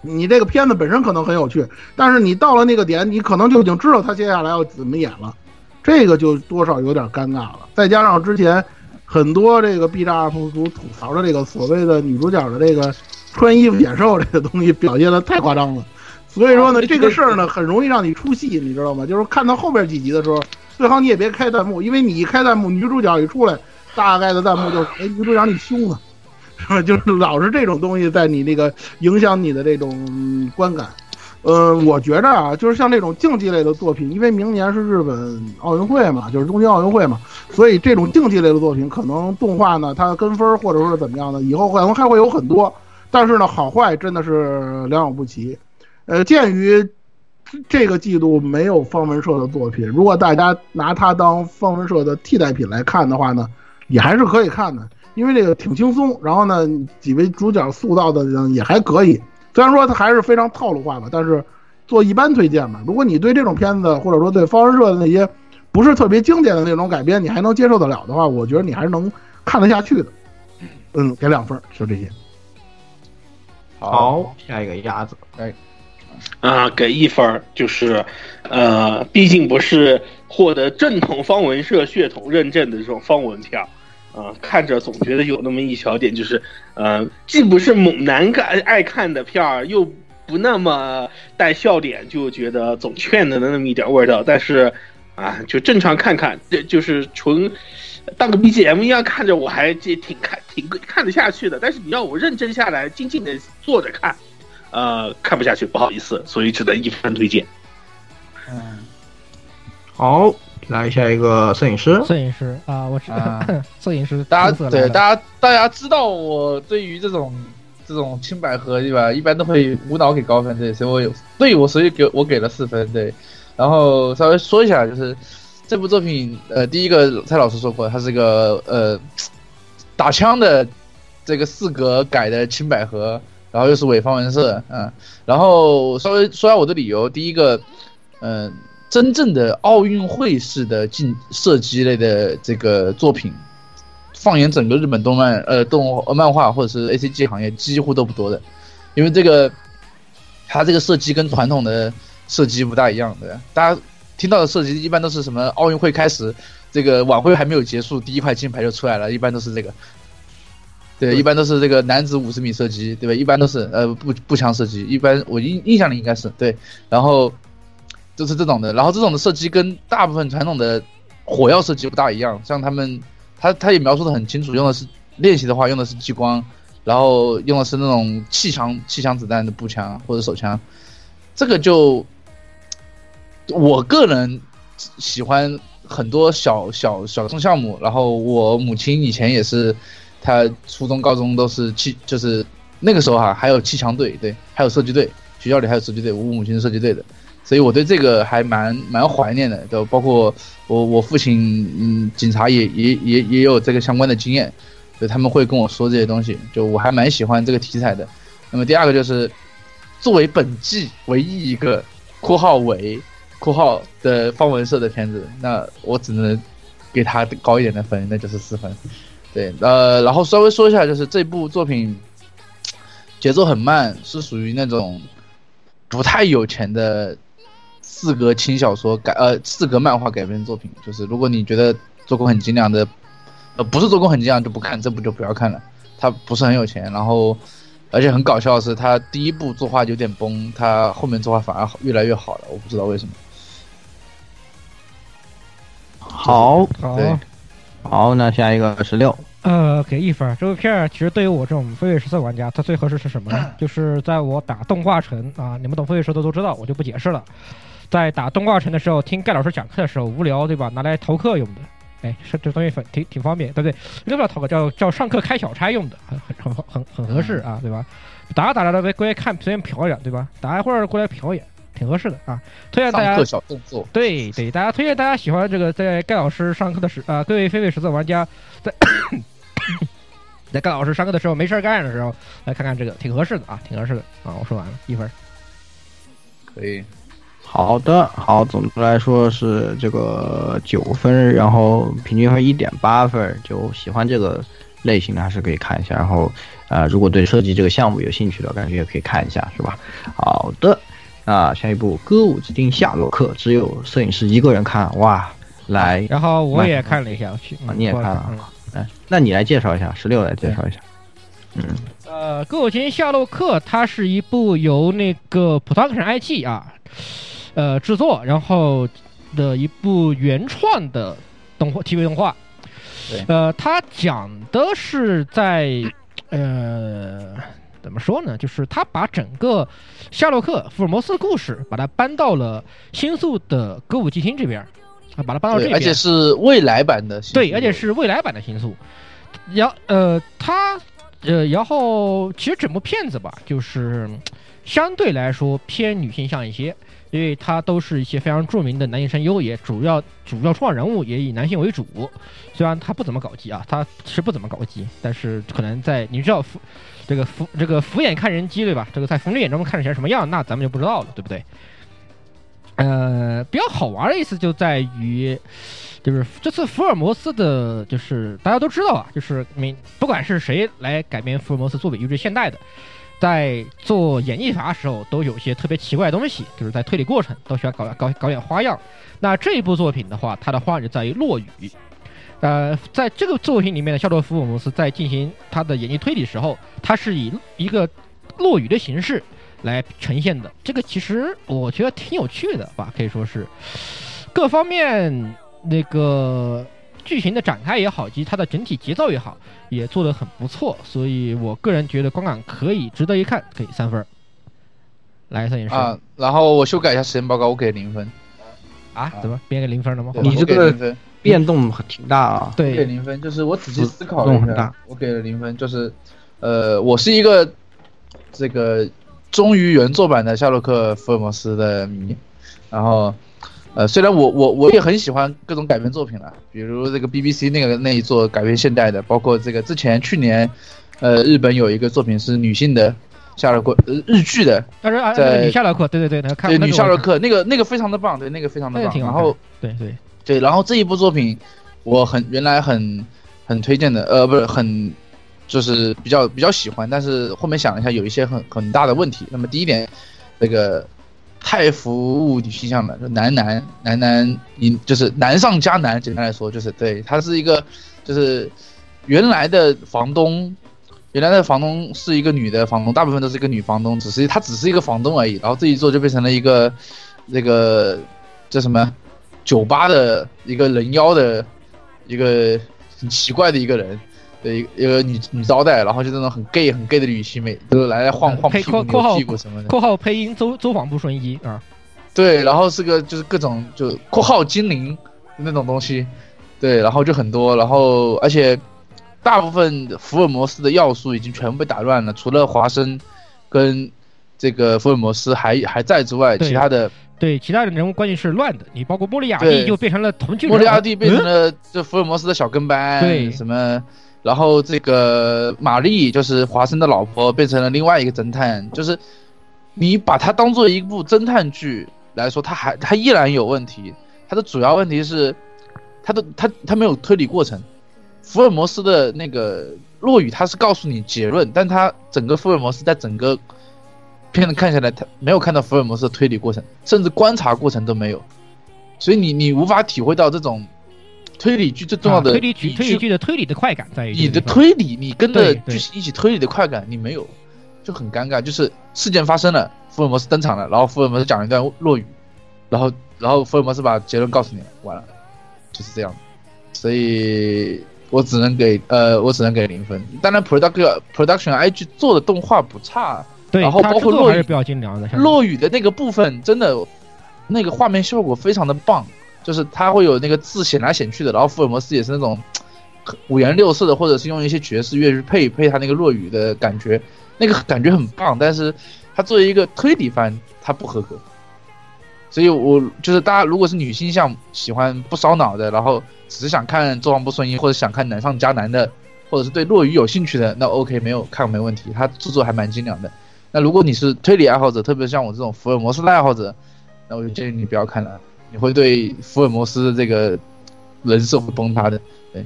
你这个片子本身可能很有趣，但是你到了那个点，你可能就已经知道他接下来要怎么演了。这个就多少有点尴尬了。再加上之前很多这个 B 站 UP 主吐槽的这个所谓的女主角的这个穿衣服显瘦这个东西表现的太夸张了，所以说呢，这个事儿呢很容易让你出戏，你知道吗？就是看到后边几集的时候，最好你也别开弹幕，因为你一开弹幕，女主角一出来，大概的弹幕就是哎，女主角你凶啊，是吧？就是老是这种东西在你那个影响你的这种观感。呃，我觉着啊，就是像这种竞技类的作品，因为明年是日本奥运会嘛，就是东京奥运会嘛，所以这种竞技类的作品，可能动画呢，它跟风或者说是怎么样的，以后可能还会有很多，但是呢，好坏真的是良莠不齐。呃，鉴于这个季度没有方文社的作品，如果大家拿它当方文社的替代品来看的话呢，也还是可以看的，因为这个挺轻松，然后呢，几位主角塑造的也还可以。虽然说它还是非常套路化吧，但是做一般推荐吧。如果你对这种片子，或者说对方文社的那些不是特别经典的那种改编，你还能接受得了的话，我觉得你还是能看得下去的。嗯，给两分，就这些。好，下一个鸭子，哎，啊，给一分儿，就是，呃，毕竟不是获得正统方文社血统认证的这种方文片儿，啊、看着总觉得有那么一小点，就是，呃，既不是猛男看爱看的片儿，又不那么带笑点，就觉得总劝的那么一点味道，但是，啊，就正常看看，这就是纯当个 BGM 一样看着，我还这挺看挺看得下去的。但是你让我认真下来，静静的坐着看，呃，看不下去，不好意思，所以只能一番推荐。嗯，好，来下一个摄影师，摄影师啊，我是啊。摄影师，大家对大家大家知道我对于这种这种青百合对吧，一般都会无脑给高分对，所以我有对我所以给我给了四分对，然后稍微说一下就是这部作品呃第一个蔡老师说过，它是个呃打枪的这个四格改的青百合，然后又是伪方文社嗯，然后稍微说下我的理由，第一个嗯、真正的奥运会式的竞射击类的这个作品。放眼整个日本动漫、呃动呃漫画或者是 A C G 行业，几乎都不多的，因为这个它这个射击跟传统的射击不大一样的。大家听到的射击一般都是什么奥运会开始，这个晚会还没有结束，第一块金牌就出来了，一般都是这个。对，一般都是这个男子五十米射击，对吧？一般都是呃步步枪射击，一般我印印象里应该是对，然后就是这种的，然后这种的射击跟大部分传统的火药射击不大一样，像他们他他也描述的很清楚，用的是练习的话用的是激光，然后用的是那种气枪气枪子弹的步枪或者手枪，这个就我个人喜欢很多小小小众项目，然后我母亲以前也是，她初中高中都是气就是那个时候哈、还有气枪队对，还有射击队，学校里还有射击队，我母亲是射击队的。所以我对这个还蛮蛮怀念的，就包括我我父亲，嗯，警察也也也也有这个相关的经验，所以他们会跟我说这些东西，就我还蛮喜欢这个题材的。那么第二个就是，作为本季唯一一个（括号为括号）的方文社的片子，那我只能给他高一点的分，那就是四分。对，呃，然后稍微说一下，就是这部作品节奏很慢，是属于那种不太有钱的。四格轻小说改呃四格漫画改编作品，就是如果你觉得做工很精良的，呃不是做工很精良就不看这部就不要看了，他不是很有钱，然后而且很搞笑的是他第一部作画有点崩，他后面作画反而越来越好了，我不知道为什么。好，好，对好，那下一个十六，呃，给一分。这部片儿其实对于我这种飞跃十四玩家，它最合适是什么呢？就是在我打动画城啊，你们懂飞跃十四都知道，我就不解释了。在打动画城的时候，听盖老师讲课的时候无聊，对吧？拿来逃课用的。哎，是这东西很挺挺方便，对不对？要不要逃课？叫叫上课开小差用的，很很很很很合适啊，对吧？打着打着的过来看，随便瞟一眼，对吧？打一会儿过来瞟一眼，挺合适的啊。推荐大家小动作，对对，大家推荐大家喜欢这个在盖老师上课的时啊、各位飞位十四玩家在在盖老师上课的时候没事儿干的时候来看看这个，挺合适的啊，挺合适的啊。我说完了，一分儿。可以。好的，好，总的来说是这个九分，然后平均分一点八分，就喜欢这个类型的还是可以看一下，然后呃，如果对设计这个项目有兴趣的，感觉也可以看一下，是吧？好的，啊，下一部《歌舞之町夏洛克》只有摄影师一个人看，哇，来，然后我也看了一下，我去，嗯啊你也看了嗯哎，那你来介绍一下，十六来介绍一下。嗯，呃，《歌舞青夏洛克》它是一部由那个 Production IG 啊，呃制作，然后的一部原创的动画 TV 动画。对呃，它讲的是在呃怎么说呢？就是他把整个夏洛克福尔摩斯的故事，把它搬到了新宿的歌舞伎町这边，啊，把它搬到这对，边，而且是未来版的。对，而且是未来版的新宿。然呃，它呃，然后其实整部片子吧，就是嗯相对来说偏女性向一些，因为它都是一些非常著名的男性声优，也主要主要出场人物也以男性为主。虽然他不怎么搞基啊，他是不怎么搞基，但是可能在你知道敷这个敷这个敷眼看人机对吧？这个在冯律眼中看起来什么样，那咱们就不知道了，对不对？呃，比较好玩的意思就在于，就是这次福尔摩斯的，就是大家都知道啊，就是每不管是谁来改编福尔摩斯作品，尤其是现代的，在做演绎法时候，都有些特别奇怪的东西，就是在推理过程都需要搞搞搞点花样。那这一部作品的话，它的花样就在于落雨。呃，在这个作品里面的夏洛福尔摩斯在进行他的演绎推理时候，他是以一个落雨的形式来呈现的。这个其实我觉得挺有趣的吧，可以说是各方面那个剧情的展开也好，以及它的整体节奏也好，也做得很不错。所以我个人觉得观感可以值得一看，可以三分儿。来，三影师啊，然后我修改一下实验报告，我给零分。啊，怎么编个零分了吗？你这个零分，变动挺大啊。对给，零分，就是我仔细思考了一下动很大，我给了零分，就是，呃，我是一个这个忠于原作版的夏洛克福尔摩斯的迷，然后，呃，虽然我我我也很喜欢各种改编作品了，比如这个 BBC 那个那一座改编现代的，包括这个之前去年，呃，日本有一个作品是女性的夏洛克，呃，日剧的，但是啊，在女夏洛克，对对对，那个看女夏洛克，那个那个非常的棒，对，那个非常的棒，然后。对对，对，然后这一部作品，我很原来很很推荐的，呃，不是很就是比较比较喜欢，但是后面想了一下，有一些很很大的问题。那么第一点，那个太服务女性向了，就男男男男，你就是难上加难。简单来说，就是对，他是一个就是原来的房东。原来的房东是一个女的房东，大部分都是一个女房东，只是她只是一个房东而已。然后这一做就变成了一个，这个叫什么酒吧的一个人妖的一个很奇怪的一个人的一个一个女女招待，然后就那种很 gay 很 gay 的女性美，就是来来晃晃配屁股、扭屁股什么的。括号配音周周访不顺一啊，对，然后是个就是各种就括号精灵那种东西，对，然后就很多，然后而且大部分福尔摩斯的要素已经全部被打乱了，除了华生跟这个福尔摩斯还还在之外，其他的对，其他的人物关系是乱的。你包括莫里亚蒂就变成了同居人，莫里亚蒂变成嗯了这福尔摩斯的小跟班，对什么，然后这个玛丽就是华生的老婆变成了另外一个侦探，就是你把它当做一部侦探剧来说，它还它依然有问题。它的主要问题是，它的它它没有推理过程。福尔摩斯的那个落雨，他是告诉你结论，但他整个福尔摩斯在整个片子看下来，他没有看到福尔摩斯的推理过程，甚至观察过程都没有，所以你你无法体会到这种推理剧最重要的啊推理剧推理剧的推理的快感在于你的推理，你跟着剧情一起推理的快感你没有，就很尴尬。就是事件发生了，福尔摩斯登场了，然后福尔摩斯讲了一段落语，然后然后福尔摩斯把结论告诉你，完了，就是这样。所以我只能给呃，我只能给零分。当然，production production IG 做的动画不差，对，然后包括落雨还是比较精良的。落雨的那个部分真的，那个画面效果非常的棒，就是它会有那个字显来显去的，然后福尔摩斯也是那种五颜六色的，或者是用一些爵士乐去配配他那个落雨的感觉，那个感觉很棒，但是它作为一个推理番，它不合格。所以我就是大家如果是女性向喜欢不烧脑的，然后只是想看周王不顺意，或者想看难上加难的，或者是对落雨有兴趣的，那 OK 没有看没问题，它制作还蛮精良的。那如果你是推理爱好者，特别像我这种福尔摩斯的爱好者，那我就建议你不要看了，你会对福尔摩斯的这个人设会崩塌的。对，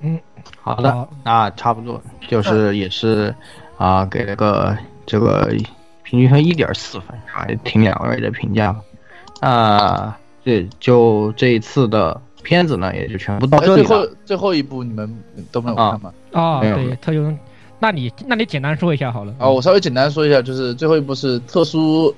嗯好的好，那差不多就是也是啊、给了个这个平均分一点四分，还挺两位的评价。啊、这就这一次的片子呢，也就全部到哎最后这里了。最后最后一部你们都没有啊看吗？啊，没有对，特用。那你那你简单说一下好了。啊，我稍微简单说一下，就是最后一部是特殊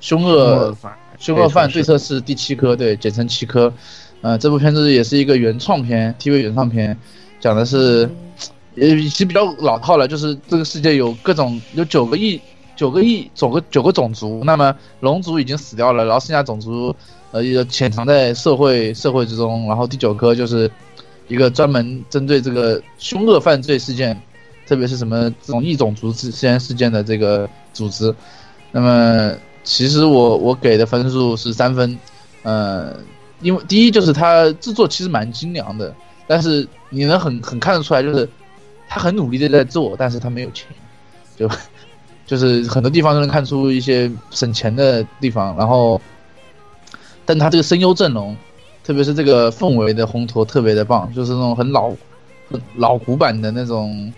凶恶凶恶犯对策室第七科，对，简称七科。呃，这部片子也是一个原创片，TV 原创片，讲的是，呃，其实比较老套了，就是这个世界有各种有九个亿九个亿九个九个种族，那么龙族已经死掉了，然后剩下种族呃也潜藏在社会社会之中，然后第九颗就是一个专门针对这个凶恶犯罪事件，特别是什么这种异种族之间事件的这个组织。那么其实我我给的分数是三分，呃，因为第一就是它制作其实蛮精良的，但是你能很很看得出来，就是他很努力的在做，但是他没有钱，就 就是很多地方都能看出一些省钱的地方，然后，但他这个声优阵容，特别是这个氛围的烘托特别的棒，就是那种很老很老古板的那种。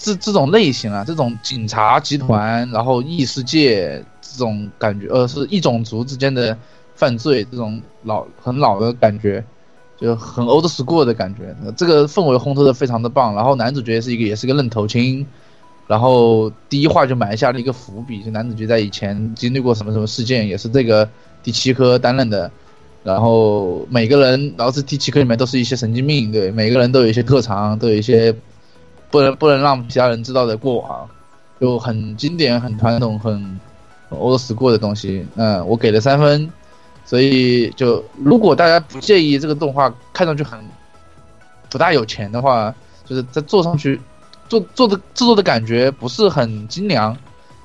这这种类型啊，这种警察集团，然后异世界这种感觉，呃，是异种族之间的犯罪，这种老很老的感觉，就很 old school 的感觉。这个氛围烘托的非常的棒。然后男主角是一个也是个愣头青，然后第一话就埋下了一个伏笔，就男主角在以前经历过什么什么事件，也是这个第七科担任的。然后每个人，然后这第七科里面都是一些神经病，对，每个人都有一些特长，都有一些。不能不能让其他人知道的过往，就很经典、很传统、很 old school 的东西。嗯，我给了三分，所以就如果大家不介意这个动画看上去很不大有钱的话，就是在做上去做做的制作的感觉不是很精良，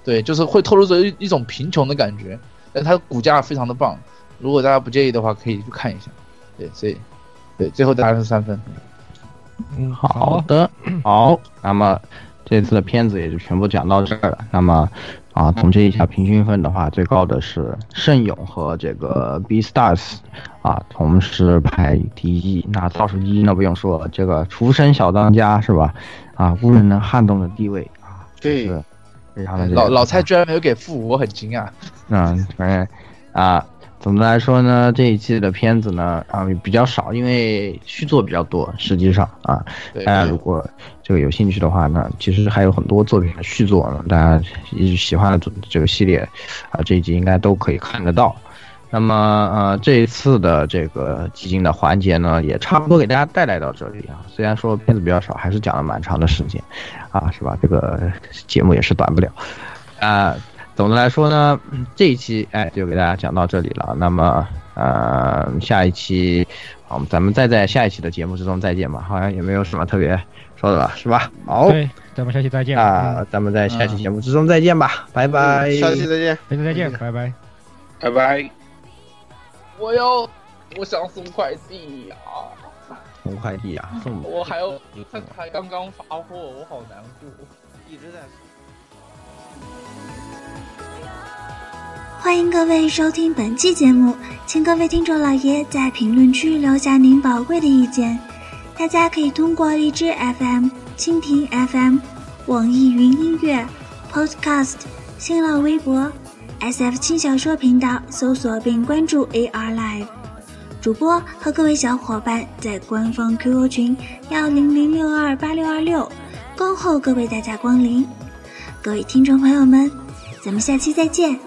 对，就是会透露着一一种贫穷的感觉。但它的骨架非常的棒，如果大家不介意的话，可以去看一下。对，所以对最后答案是三分。嗯，好的，好，那么这次的片子也就全部讲到这儿了。那么啊，统计一下平均分的话，最高的是圣勇和这个 B Stars 啊，同时排第一。那倒数第一那，不用说了，这个厨神小当家是吧？啊，无人能撼动的地位啊，对，是非常的老老蔡居然没有给负五，我很惊讶。嗯，反正啊。总的来说呢，这一季的片子呢啊比较少，因为续作比较多。实际上啊，大家如果这个有兴趣的话呢，其实还有很多作品的续作呢，大家一直喜欢的这个系列啊，这一集应该都可以看得到。那么呃，这一次的这个基金的环节呢，也差不多给大家带来到这里啊。虽然说片子比较少，还是讲了蛮长的时间啊，是吧？这个节目也是短不了啊。总的来说呢，这一期哎就给大家讲到这里了。那么呃，下一期，好，咱们再在下一期的节目之中再见吧。好像也没有什么特别说的了，是吧？好，对，咱们下期再见啊！咱们在下期节目之中再见吧，拜拜。下期再见，下期再见，拜拜，拜拜。我要，我想送快递呀！送快递啊！送我还要，他才刚刚发货，我好难过，一直在。欢迎各位收听本期节目，请各位听众老爷在评论区留下您宝贵的意见。大家可以通过荔枝 FM、蜻蜓 FM、网易云音乐、Podcast、新浪微博、SF 轻小说频道搜索并关注 AR Live。主播和各位小伙伴在官方 QQ 群幺零零六二八六二六恭候各位大驾光临。各位听众朋友们，咱们下期再见。